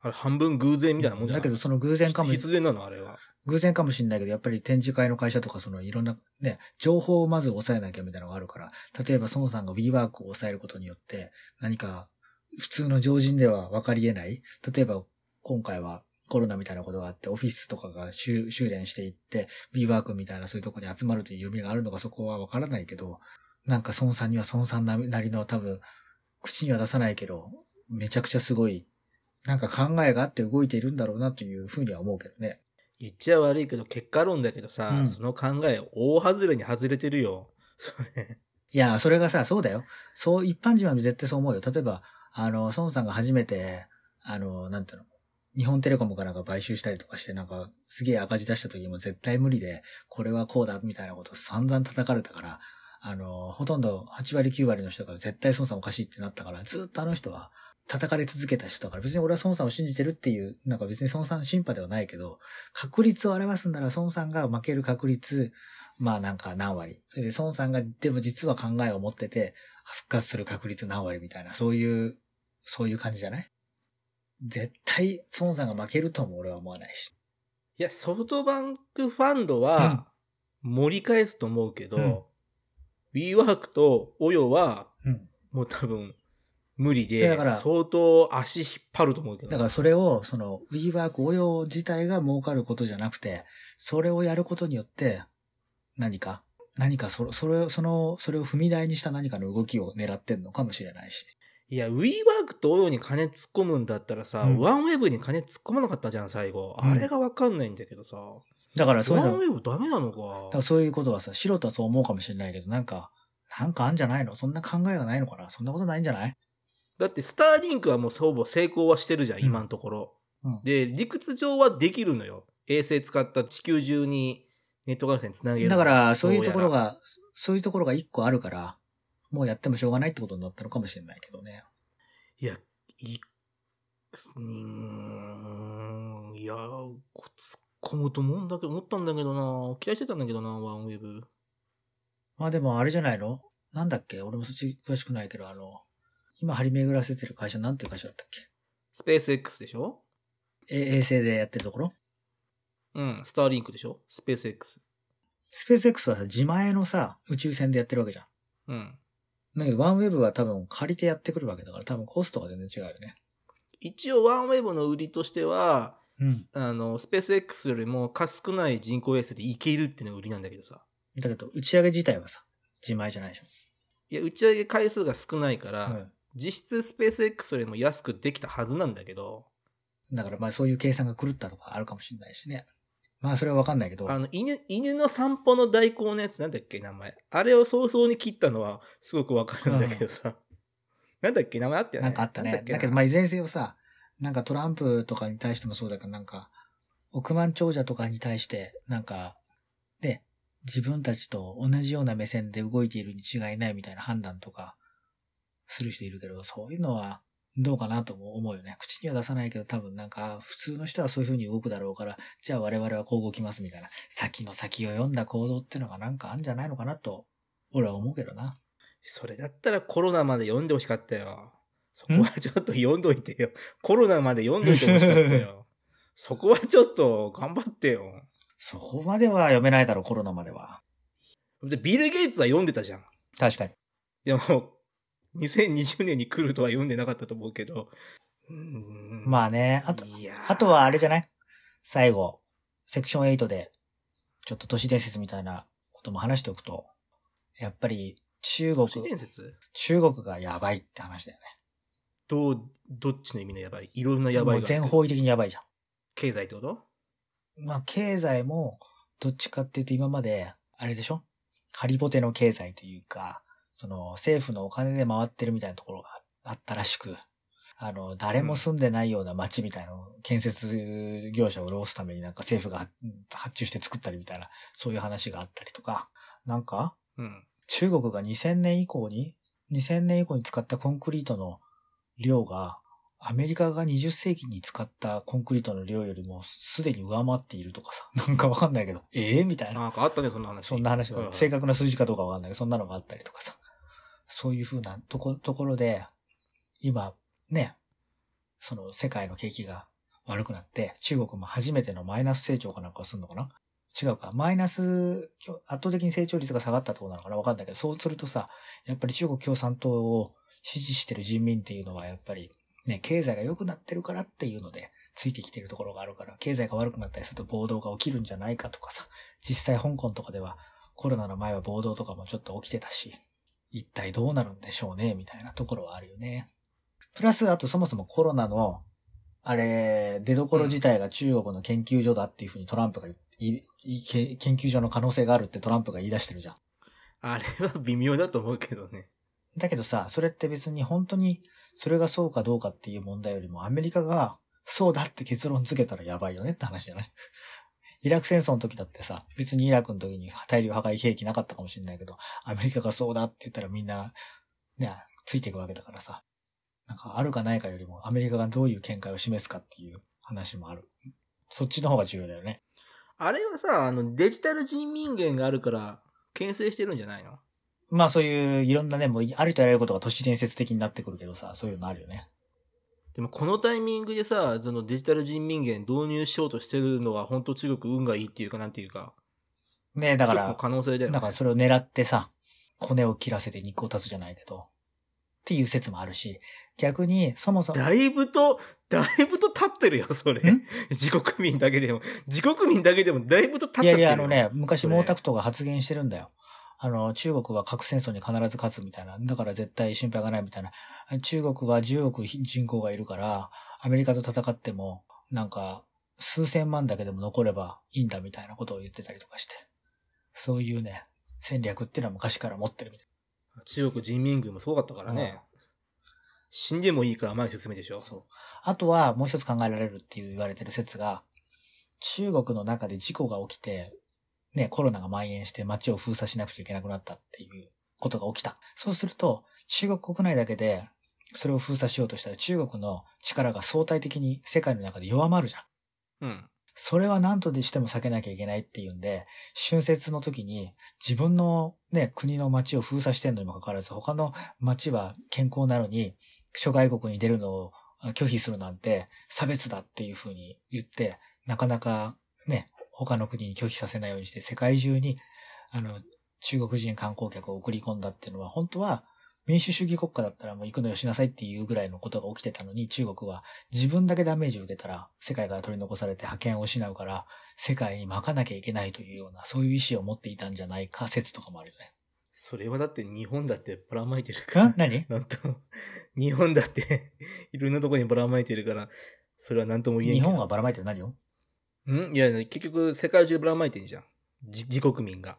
あれ、半分偶然みたいなもんじゃない？だけどその偶然かも、必然なの、あれは。偶然かもしんないけど、やっぱり展示会の会社とかそのいろんなね、情報をまず抑えなきゃみたいなのがあるから、例えば孫さんが WeWork を抑えることによって、何か普通の常人では分かり得ない。例えば今回はコロナみたいなことがあって、オフィスとかが修修練していって、WeWork みたいなそういうところに集まるという夢があるのかそこは分からないけど、なんか孫さんには孫さんなりの多分、口には出さないけど、めちゃくちゃすごい、なんか考えがあって動いているんだろうなというふうには思うけどね。言っちゃ悪いけど、結果論だけどさ、うんその考え、大外れに外れてるよ。それ。いや、それがさ、そうだよ。そう、一般人は絶対そう思うよ。例えば、あの、孫さんが初めて、あの、なんていうの、日本テレコムかなんか買収したりとかして、なんか、すげえ赤字出した時も絶対無理で、これはこうだ、みたいなことを散々叩かれたから、あの、ほとんど8割9割の人が絶対孫さんおかしいってなったから、ずっとあの人は叩かれ続けた人だから、別に俺は孫さんを信じてるっていう、なんか別に孫さん審判ではないけど、確率を表すんなら孫さんが負ける確率、まあなんか何割。それで孫さんがでも実は考えを持ってて、復活する確率何割みたいな、そういう、そういう感じじゃない？絶対孫さんが負けるとも俺は思わないし。いや、ソフトバンクファンドは、盛り返すと思うけど、うん WeWork と OYO は、うん。もう多分、無理でだから、相当足引っ張ると思うけど。だからそれを、その、WeWork 応用自体が儲かることじゃなくて、それをやることによって、何か、何かそ、それを、その、それを踏み台にした何かの動きを狙ってんのかもしれないし。いや、WeWork と OYO に金突っ込むんだったらさ、うんワンウェブに金突っ込まなかったじゃん、最後。うんあれがわかんないんだけどさ。だからそういうの、ワンウェブダメなのだかからそういうことはさ、素人はそう思うかもしれないけど、なんか、なんかあんじゃないの？そんな考えがないのかな？そんなことないんじゃない？だって、スターリンクはもうほぼ成功はしてるじゃん、うん今のところ。うんで、理屈上はできるのよ。衛星使った地球中にネット回線つなげる。だから、そういうところ。が、そういうところが一個あるから、もうやってもしょうがないってことになったのかもしれないけどね。いや、い、うーん、いや、突っ込むと思うんだけど、思ったんだけどな。期待してたんだけどな、ワンウェブ。まあでもあれじゃないの？なんだっけ？俺もそっち詳しくないけど、あの、今張り巡らせてる会社なんていう会社だったっけ？スペース X でしょ？え衛星でやってるところ？うん、スターリンクでしょ？スペース X。スペース X はさ、自前のさ、宇宙船でやってるわけじゃん。うん。だけど、ワンウェブは多分借りてやってくるわけだから、多分コストが全然違うよね。一応、ワンウェブの売りとしては、うん。あの、スペース X よりも数少ない人工衛星でいけるっていうのが売りなんだけどさ。だけど、打ち上げ自体はさ、自前じゃないでしょ。いや、打ち上げ回数が少ないから、うん実質スペース X よりも安くできたはずなんだけど、だからまあそういう計算が狂ったとかあるかもしれないしね。まあそれはわかんないけど。あの、犬、犬の散歩の代行のやつなんだっけ名前。あれを早々に切ったのはすごくわかるんだけどさ。なんだっけ名前あったよね。なんかあったね。なんっけなだけど、まあ、いずれにせよさ、なんかトランプとかに対してもそうだけど、なんか、億万長者とかに対して、なんか、で、自分たちと同じような目線で動いているに違いないみたいな判断とか、する人いるけど、そういうのは、どうかなとも思うよね。口には出さないけど、多分なんか、普通の人はそういう風に動くだろうから、じゃあ我々はこう動きますみたいな、先の先を読んだ行動っていうのがなんかあるんじゃないのかなと、俺は思うけどな。それだったらコロナまで読んでほしかったよ。そこはちょっと読んどいてよ。コロナまで読んどいてほしかったよ。そこはちょっと頑張ってよ。そこまでは読めないだろう、コロナまでは。で、ビル・ゲイツは読んでたじゃん。確かに。でも、2020年に来るとは読んでなかったと思うけど。まあね、あと、あとはあれじゃない？最後、セクション8で、ちょっと都市伝説みたいなことも話しておくと、やっぱり中国都、市伝説？中国がやばいって話だよね。どう、どっちの意味のやばい？いろんなやばい全方位的にやばいじゃ経済ってこと？ん。まあ経済も、どっちかっていうと今まで、あれでしょ？ハリボテの経済というか、その政府のお金で回ってるみたいなところがあったらしく、あの、誰も住んでないような街みたいなのを建設業者を潤すためになんか政府が発注して作ったりみたいな、そういう話があったりとか、なんか、うん。中国が2000年以降に、2000年以降に使ったコンクリートの量が、アメリカが20世紀に使ったコンクリートの量よりもすでに上回っているとかさ、[LAUGHS] なんかわかんないけど、ええみたいな。なんかあったね、そんな話。そんな話が、はいはい正確な数字かどうかわかんないけど、そんなのがあったりとかさ。そういうふうなとこ、ところで、今、ね、その世界の景気が悪くなって、中国も初めてのマイナス成長かなんかするのかな？違うか。マイナス、圧倒的に成長率が下がったところなのかな？わかんないけど、そうするとさ、やっぱり中国共産党を支持してる人民っていうのはやっぱり、ね、経済が良くなってるからっていうので、ついてきてるところがあるから、経済が悪くなったりすると暴動が起きるんじゃないかとかさ、実際香港とかではコロナの前は暴動とかもちょっと起きてたし、一体どうなるんでしょうね、みたいなところはあるよね。プラス、あとそもそもコロナの、あれ、出所自体が中国の研究所だっていうふうにトランプが研究所の可能性があるってトランプが言い出してるじゃん。あれは微妙だと思うけどね。だけどさ、それって別に本当にそれがそうかどうかっていう問題よりもアメリカがそうだって結論付けたらやばいよねって話じゃない？イラク戦争の時だってさ、別にイラクの時に大量破壊兵器なかったかもしれないけど、アメリカがそうだって言ったらみんな、ね、ついていくわけだからさ。なんかあるかないかよりもアメリカがどういう見解を示すかっていう話もある。そっちの方が重要だよね。あれはさ、あの、デジタル人民元があるから、牽制してるんじゃないの？まあそういういろんなね、もうありとあらゆることが都市伝説的になってくるけどさ、そういうのあるよね。でもこのタイミングでさ、そのデジタル人民元導入しようとしてるのは本当中国運がいいっていうかなんていうか、ねだから、可能性だよね。だからそれを狙ってさ、骨を切らせて肉を立つじゃないけど、っていう説もあるし、逆に、そもそも、だいぶと、だいぶと立ってるよ、それん？自国民だけでも。自国民だけでもだいぶと立っいやいや、てるよ。あのね、昔毛沢東が発言してるんだよ。あの、中国は核戦争に必ず勝つみたいな。だから絶対心配がないみたいな。中国は10億人口がいるから、アメリカと戦っても、なんか、数千万だけでも残ればいいんだみたいなことを言ってたりとかして。そういうね、戦略っていうのは昔から持ってるみたい。中国人民軍もすごかったからね。死んでもいいから前に進めでしょ。そう。あとは、もう一つ考えられるっていう言われてる説が、中国の中で事故が起きて、ね、コロナが蔓延して街を封鎖しなくちゃいけなくなったっていうことが起きた。そうすると、中国国内だけで、それを封鎖しようとしたら中国の力が相対的に世界の中で弱まるじゃん。うん。それは何とでしても避けなきゃいけないっていうんで、春節の時に自分のね、国の街を封鎖してんのにもかかわらず、他の街は健康なのに、諸外国に出るのを拒否するなんて差別だっていうふうに言って、なかなかね、他の国に拒否させないようにして、世界中に、あの、中国人観光客を送り込んだっていうのは、本当は民主主義国家だったらもう行くのよしなさいっていうぐらいのことが起きてたのに、中国は自分だけダメージを受けたら、世界から取り残されて覇権を失うから、世界に巻かなきゃいけないというような、そういう意志を持っていたんじゃないか説とかもあるよね。それはだって日本だってばらまいてるから。ん何？[LAUGHS] なんとも、日本だって [LAUGHS] いろんなとこにばらまいてるから、それはなんとも言えんけど。日本がばらまいてる何をん？いや、結局世界中ばらまいてんじゃん。じ自国民が。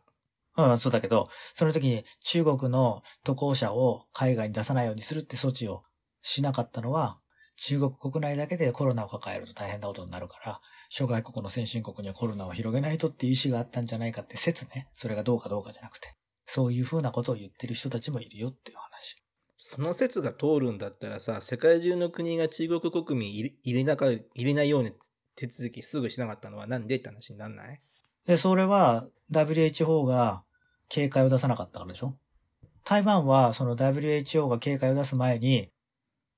うん、そうだけど、その時に中国の渡航者を海外に出さないようにするって措置をしなかったのは、中国国内だけでコロナを抱えると大変なことになるから、諸外国の先進国にはコロナを広げないとっていう意思があったんじゃないかって説ね。それがどうかどうかじゃなくて。そういう風なことを言ってる人たちもいるよっていう話。その説が通るんだったらさ、世界中の国が中国国民入れ入れなか入れないような手続きすぐしなかったのはなんでって話になんない？で、それは WHO が警戒を出さなかったからでしょ？台湾はその WHO が警戒を出す前に、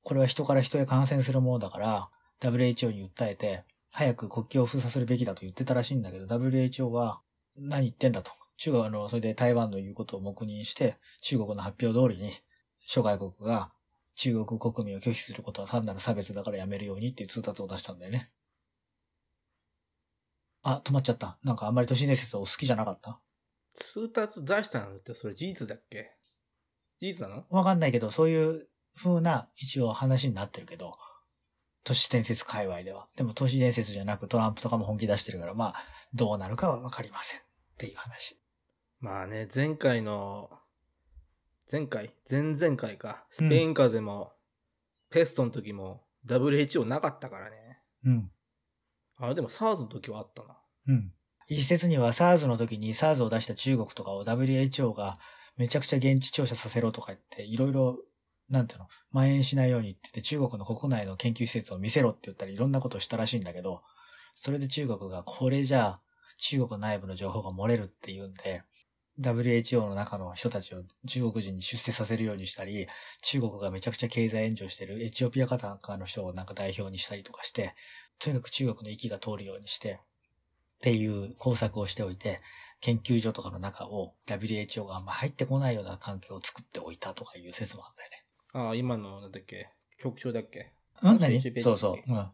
これは人から人へ感染するものだから、WHO に訴えて、早く国境を封鎖するべきだと言ってたらしいんだけど、WHO は何言ってんだと。中国の、それで台湾の言うことを黙認して、中国の発表通りに、諸外国が中国国民を拒否することは単なる差別だからやめるようにっていう通達を出したんだよね。あ、止まっちゃった。なんかあんまり都市伝説を好きじゃなかった？通達出したのってそれ事実だっけ？事実なの？わかんないけど、そういう風な一応話になってるけど、都市伝説界隈では。でも都市伝説じゃなくトランプとかも本気出してるから、まあ、どうなるかはわかりません。っていう話。まあね、前回の、前回？前々回か。スペイン風邪も、ペストの時も WHO なかったからね。うん。あれでも SARS の時はあったな。うん。一説には SARS の時に SARS を出した中国とかを WHO がめちゃくちゃ現地調査させろとか言って、いろいろ、なんていうの、蔓延しないようにって言って中国の国内の研究施設を見せろって言ったりいろんなことをしたらしいんだけど、それで中国がこれじゃあ中国内部の情報が漏れるっていうんで、WHO の中の人たちを中国人に出世させるようにしたり、中国がめちゃくちゃ経済援助してるエチオピアかなんかの人をなんか代表にしたりとかして、とにかく中国の息が通るようにして、っていう工作をしておいて、研究所とかの中を WHO があんま入ってこないような環境を作っておいたとかいう説もあるんだよね。ああ、今の、なんだっけ？局長だっけ？うん？何？そうそう。うん。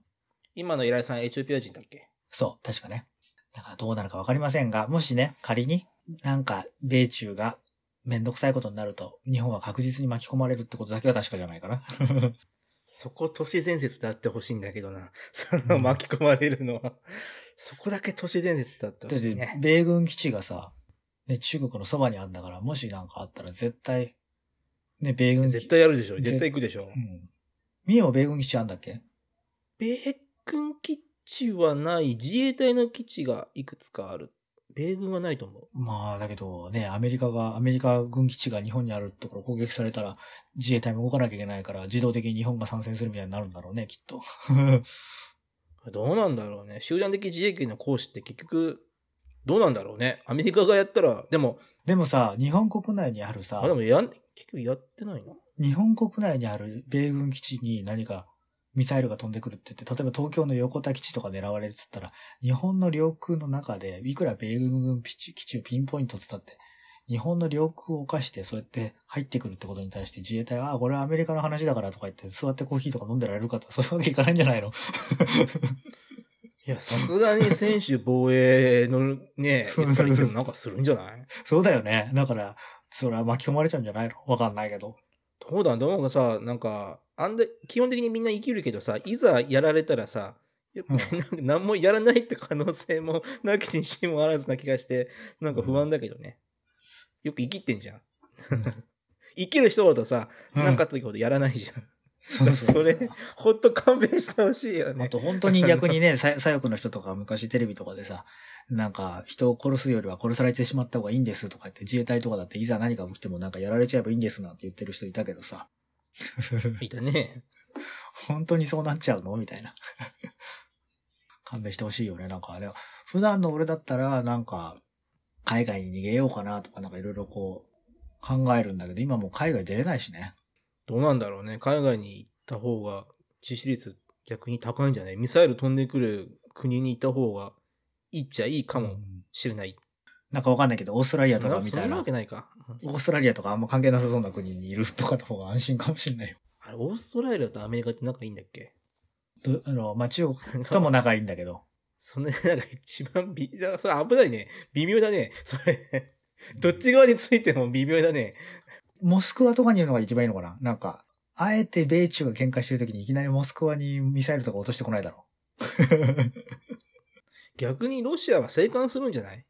今の依頼さんエチオピア人だっけ？そう、確かね。だからどうなるかわかりませんが、もしね、仮になんか米中がめんどくさいことになると、日本は確実に巻き込まれるってことだけは確かじゃないかな。そこ都市伝説であってほしいんだけどな。[LAUGHS] その巻き込まれるのは。そこだけ都市伝説であってほだってしいね。米軍基地がさ、ね、中国のそばにあるんだから、もしなんかあったら絶対、ね、米軍基地。絶対やるでしょ。ぜ絶対行くでしょう。ん。三重も米軍基地あんだっけ？米軍基地はない。自衛隊の基地がいくつかある。米軍はないと思う。まあ、だけどね、アメリカが、アメリカ軍基地が日本にあるところ攻撃されたら、自衛隊も動かなきゃいけないから、自動的に日本が参戦するみたいになるんだろうね、きっと。[LAUGHS] どうなんだろうね。集団的自衛権の行使って結局、どうなんだろうね。アメリカがやったら、でも、でもさ、日本国内にあるさあ、で、もやん、結局やってないな。日本国内にある米軍基地に何かミサイルが飛んでくるって言って、例えば東京の横田基地とか狙われるっつったら、日本の領空の中で、いくら米軍基地をピンポイントっつったって、日本の領空を犯してそうやって入ってくるってことに対して自衛隊は、ああ、これはアメリカの話だからとか言って座ってコーヒーとか飲んでられるかとか、そういうわけいかないんじゃないの？いや、さすがに選手防衛のね、[LAUGHS] そうエスカリティもなんかするんじゃない？そうだよね。だから、それは巻き込まれちゃうんじゃないの？わかんないけど。どうだ、どうかさ、なんか、あんで、基本的にみんな生きるけどさ、いざやられたらさ、なんか何もやらないって可能性も [LAUGHS] なきにしもあらずな気がして、なんか不安だけどね。よく生きってんじゃん。[LAUGHS] 生きる人ほどさ、うんなんかあった時ほどやらないじゃん。そうそう。それ、ほんと勘弁してほしいよね。あと本当に逆にね、[LAUGHS] さ左翼の人とか昔テレビとかでさ、なんか人を殺すよりは殺されてしまった方がいいんですとか言って自衛隊とかだっていざ何か起きてもなんかやられちゃえばいいんですなんて言ってる人いたけどさ。[LAUGHS] いたね。本当にそうなっちゃうの？みたいな。勘弁してほしいよね。なんか、ね、普段の俺だったら、なんか、海外に逃げようかなとか、なんかいろいろこう、考えるんだけど、今もう海外出れないしね。どうなんだろうね。海外に行った方が致死率逆に高いんじゃない？ミサイル飛んでくる国に行った方がいいっちゃいいかもうんしれない。なんかわかんないけど、オーストラリアとかみたいななわけ、ないか。オーストラリアとかあんま関係なさそうな国にいるとかの方が安心かもしれないよ。[LAUGHS] あれ、オーストラリアとアメリカって仲いいんだっけ？どあの、まあ、中国とも仲いいんだけど。そんな、なんか一番び、だからそれ危ないね。微妙だね。それ。どっち側についても微妙だね。モスクワとかにいるのが一番いいのかな？なんか、あえて米中が喧嘩してる時にいきなりモスクワにミサイルとか落としてこないだろ [LAUGHS] 逆にロシアは生還するんじゃない？う。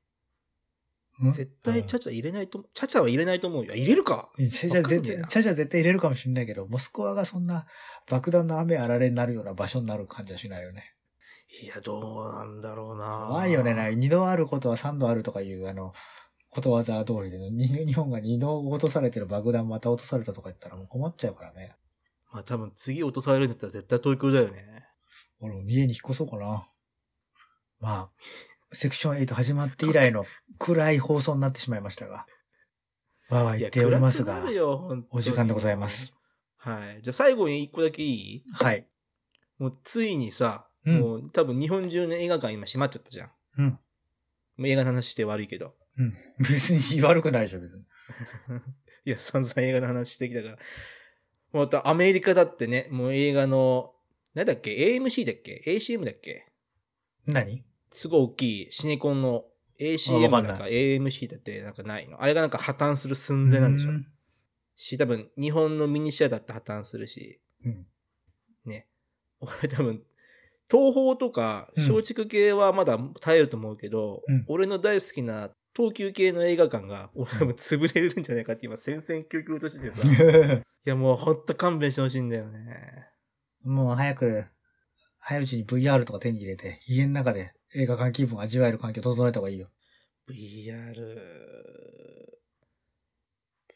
絶対チャチャ入れないと、チャチャは入れないと思うよ。入れるかうんチャチャ絶対、チャチャ絶対入れるかもしれないけど、モスクワがそんな爆弾の雨あられになるような場所になる感じはしないよね。いや、どうなんだろうな怖いよね。な二度あることは三度あるとかいう、あの、ことわざ通りで、に日本が二度落とされてる爆弾また落とされたとか言ったらもう困っちゃうからね。まあ多分次落とされるんだったら絶対東京だよね。俺も家に引っ越そうかな。まあ、セクション8始まって以来の暗い放送になってしまいましたが。わーわー言っておりますがお時間でございます。はい。じゃあ最後に一個だけいい？はい。もうついにさ、うんもう多分日本中の映画館今閉まっちゃったじゃん。うん。もう映画の話して悪いけど。うん。別に悪くないでしょ、別に。[LAUGHS] いや、散々映画の話してきたから。もうあとアメリカだってね、もう映画の、なんだっけ ?AMC だっけ ?ACM だっけ？何？すごい大きいシネコンのあ ACM わか AMC だってなんかないの。あれがなんか破綻する寸前なんでしょうし、多分日本のミニシアだって破綻するし、うん。ね。俺多分、東宝とかうん松竹系はまだ耐えると思うけど、うん俺の大好きな東急系の映画館が、俺多分潰れるんじゃないかって今戦々恐々としててさ。[LAUGHS] いやもうほんと勘弁してほしいんだよね。もう早く、早いうちに VR とか手に入れて、家の中で映画館気分を味わえる環境を整えた方がいいよ。VR、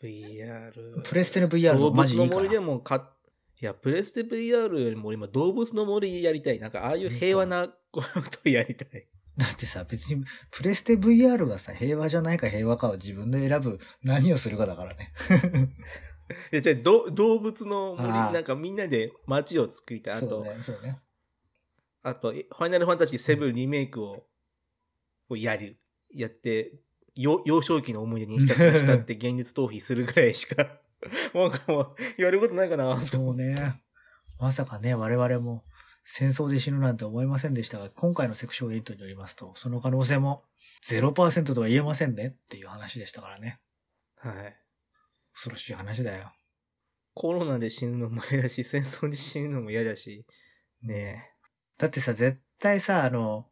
VR。プレステの VR 動のマジ物の森でいいから。もか、いや、プレステ VR よりも今動物の森やりたい。なんかああいう平和なことやりたい。だってさ、別に、プレステ VR がさ、平和じゃないか平和かを自分で選ぶ何をするかだからね。[LAUGHS] いや、じゃあど動物の森、なんかみんなで街を作りたい。そうね、そうね。あと、えファイナルファンタジー7リメイクを、をやる。やって、よ幼少期の思い出に浸って浸って現実逃避するぐらいしか、なんかもう、やることないかな。そうね。まさかね、我々も戦争で死ぬなんて思いませんでしたが、今回のセクション8によりますと、その可能性も0%とは言えませんねっていう話でしたからね。はい。恐ろしい話だよ。コロナで死ぬのも嫌だし、戦争で死ぬのも嫌だし、ねだってさ、絶対さ、あの、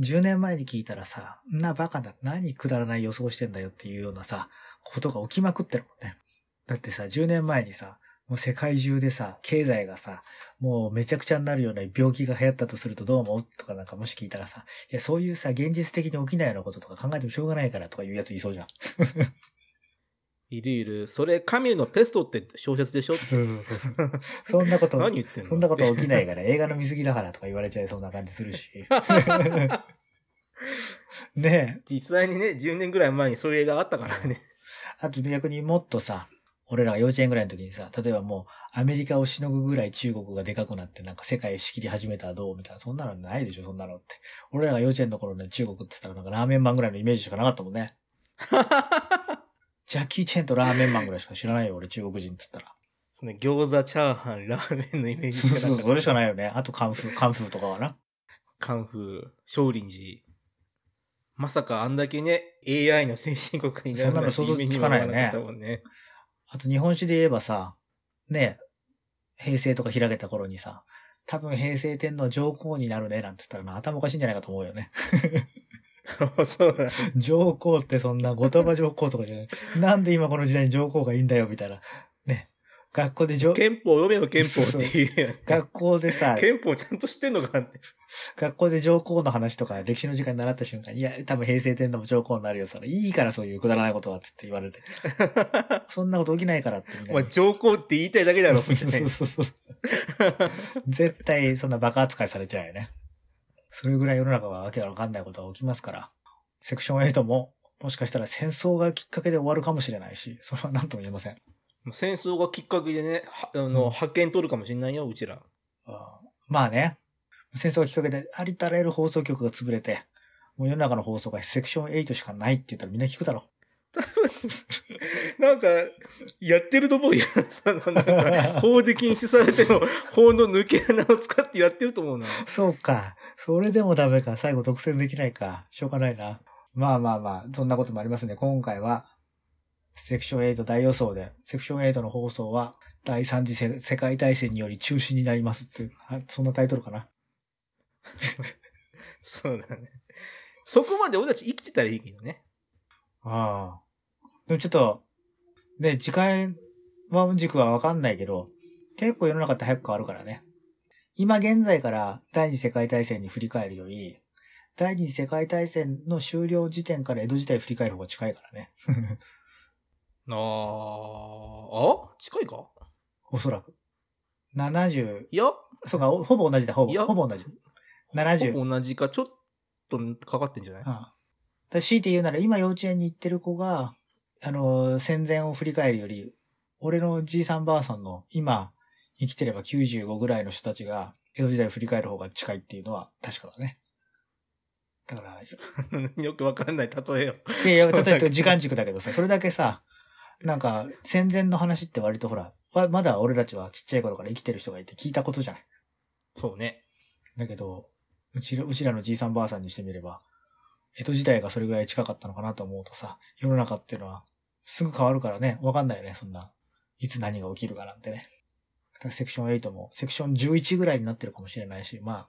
10年前に聞いたらさ、んなバカだ、何くだらない予想してんだよっていうようなさ、ことが起きまくってるもんね。だってさ、10年前にさ、もう世界中でさ、経済がさ、もうめちゃくちゃになるような病気が流行ったとするとどう思う？とかなんかもし聞いたらさ、いや、そういうさ、現実的に起きないようなこととか考えてもしょうがないからとかいうやついそうじゃん。いるいる。それ、カミューのペストって小説でしょ？そうそうそう。そんなこと、何言ってんの？そんなこと起きないから、映画の見過ぎだからとか言われちゃいそうな感じするし。[LAUGHS] ねえ。実際にね、10年ぐらい前にそういう映画あったからね。あと逆にもっとさ、俺らが幼稚園ぐらいの時にさ、例えばもうアメリカをしのぐぐらい中国がでかくなってなんか世界を仕切り始めたらどうみたいな。そんなのないでしょ、そんなのって。俺らが幼稚園の頃ね、中国って言ったらなんかラーメンマンぐらいのイメージしかなかったもんね。[LAUGHS] ジャッキー・チェンとラーメンマンぐらいしか知らないよ、俺中国人って言ったら。ね餃子、チャーハン、ラーメンのイメージそうそう、しかなかった。それしかないよね。あとカンフー、カンフーとかはな。カンフー、少林寺。まさかあんだけね、AI の先進国になるなんてそんなの想つかないよねね。あと日本史で言えばさ、ね、平成とか開けた頃にさ、多分平成天皇上皇になるね、なんて言ったらな、頭おかしいんじゃないかと思うよね。[LAUGHS] そうだね。上皇ってそんな後鳥羽上皇とかじゃない。[LAUGHS] なんで今この時代に上皇がいいんだよ、みたいな。ね。学校で上、憲法読めよ憲法っていうやん。学校でさ、憲法ちゃんと知ってんのかって。学校で上皇の話とか歴史の時間に習った瞬間、いや、多分平成天皇も上皇になるよ、それ。いいからそういうくだらないことは、つって言われて。[LAUGHS] そんなこと起きないからってみんなにお前上皇って言いたいだけだろ、みたそう。そうそう絶対そんなバカ扱いされちゃうよね。それぐらい世の中はわけわかんないことが起きますから。セクション8も、もしかしたら戦争がきっかけで終わるかもしれないし、それは何とも言えません。戦争がきっかけでね、はあの、派遣取るかもしんないよ、うちら。あーまあね、戦争がきっかけでありとあらゆる放送局が潰れて、もう世の中の放送がセクション8しかないって言ったらみんな聞くだろ。なんか、やってると思うよ。[LAUGHS] 法で禁止されても、法の抜け穴を使ってやってると思うな。[LAUGHS] そうか。それでもダメか。最後独占できないか。しょうがないな。まあまあまあ、そんなこともありますね。今回は、セクション8大予想で、セクション8の放送は、第三次世世界大戦により中止になりますっていう、はそんなタイトルかな。[LAUGHS] そうだね。そこまで俺たち生きてたらいいけどね。ああ。でもちょっと、ね、次回は軸はわかんないけど、結構世の中って早く変わるからね。今現在から第二次世界大戦に振り返るより、第二次世界大戦の終了時点から江戸時代振り返る方が近いからね。[LAUGHS] あー、あ？近いか？おそらく。70、いや、そうか、ほぼ同じだ、ほぼ。いやほぼ同じ。70。ほぼ同じか、ちょっとかかってんじゃない？ああだ強いて言うなら、今幼稚園に行ってる子が、あの、戦前を振り返るより、俺のじいさんばあさんの今、生きてれば95ぐらいの人たちが、江戸時代を振り返る方が近いっていうのは確かだね。だから、[LAUGHS] よくわかんない例えよ。いやいや、例えば時間軸だけどさ、それだけさ、なんか、戦前の話って割とほら、わまだ俺たちはちっちゃい頃から生きてる人がいて聞いたことじゃない。そうね。だけど、うちら、うちらのじいさんばあさんにしてみれば、江戸時代がそれぐらい近かったのかなと思うとさ、世の中っていうのは、すぐ変わるからね、わかんないよね、そんな。いつ何が起きるかなんてね。セクション8も、セクション11ぐらいになってるかもしれないし、まあ、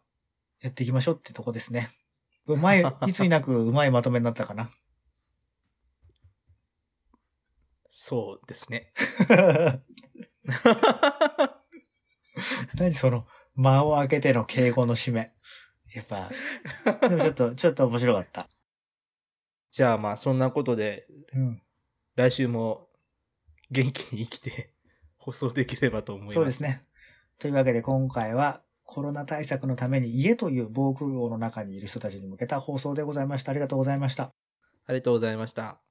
やっていきましょうってとこですね。[LAUGHS] うまい、いつになくうまいまとめになったかな。そうですね。[LAUGHS] 何その、間を開けての敬語の締め。やっぱ、でもちょっと、ちょっと面白かった。じゃあまあ、そんなことで、うん。来週も元気に生きて放送できればと思います。そうですね。というわけで今回はコロナ対策のために家という防空壕の中にいる人たちに向けた放送でございました。ありがとうございました。ありがとうございました。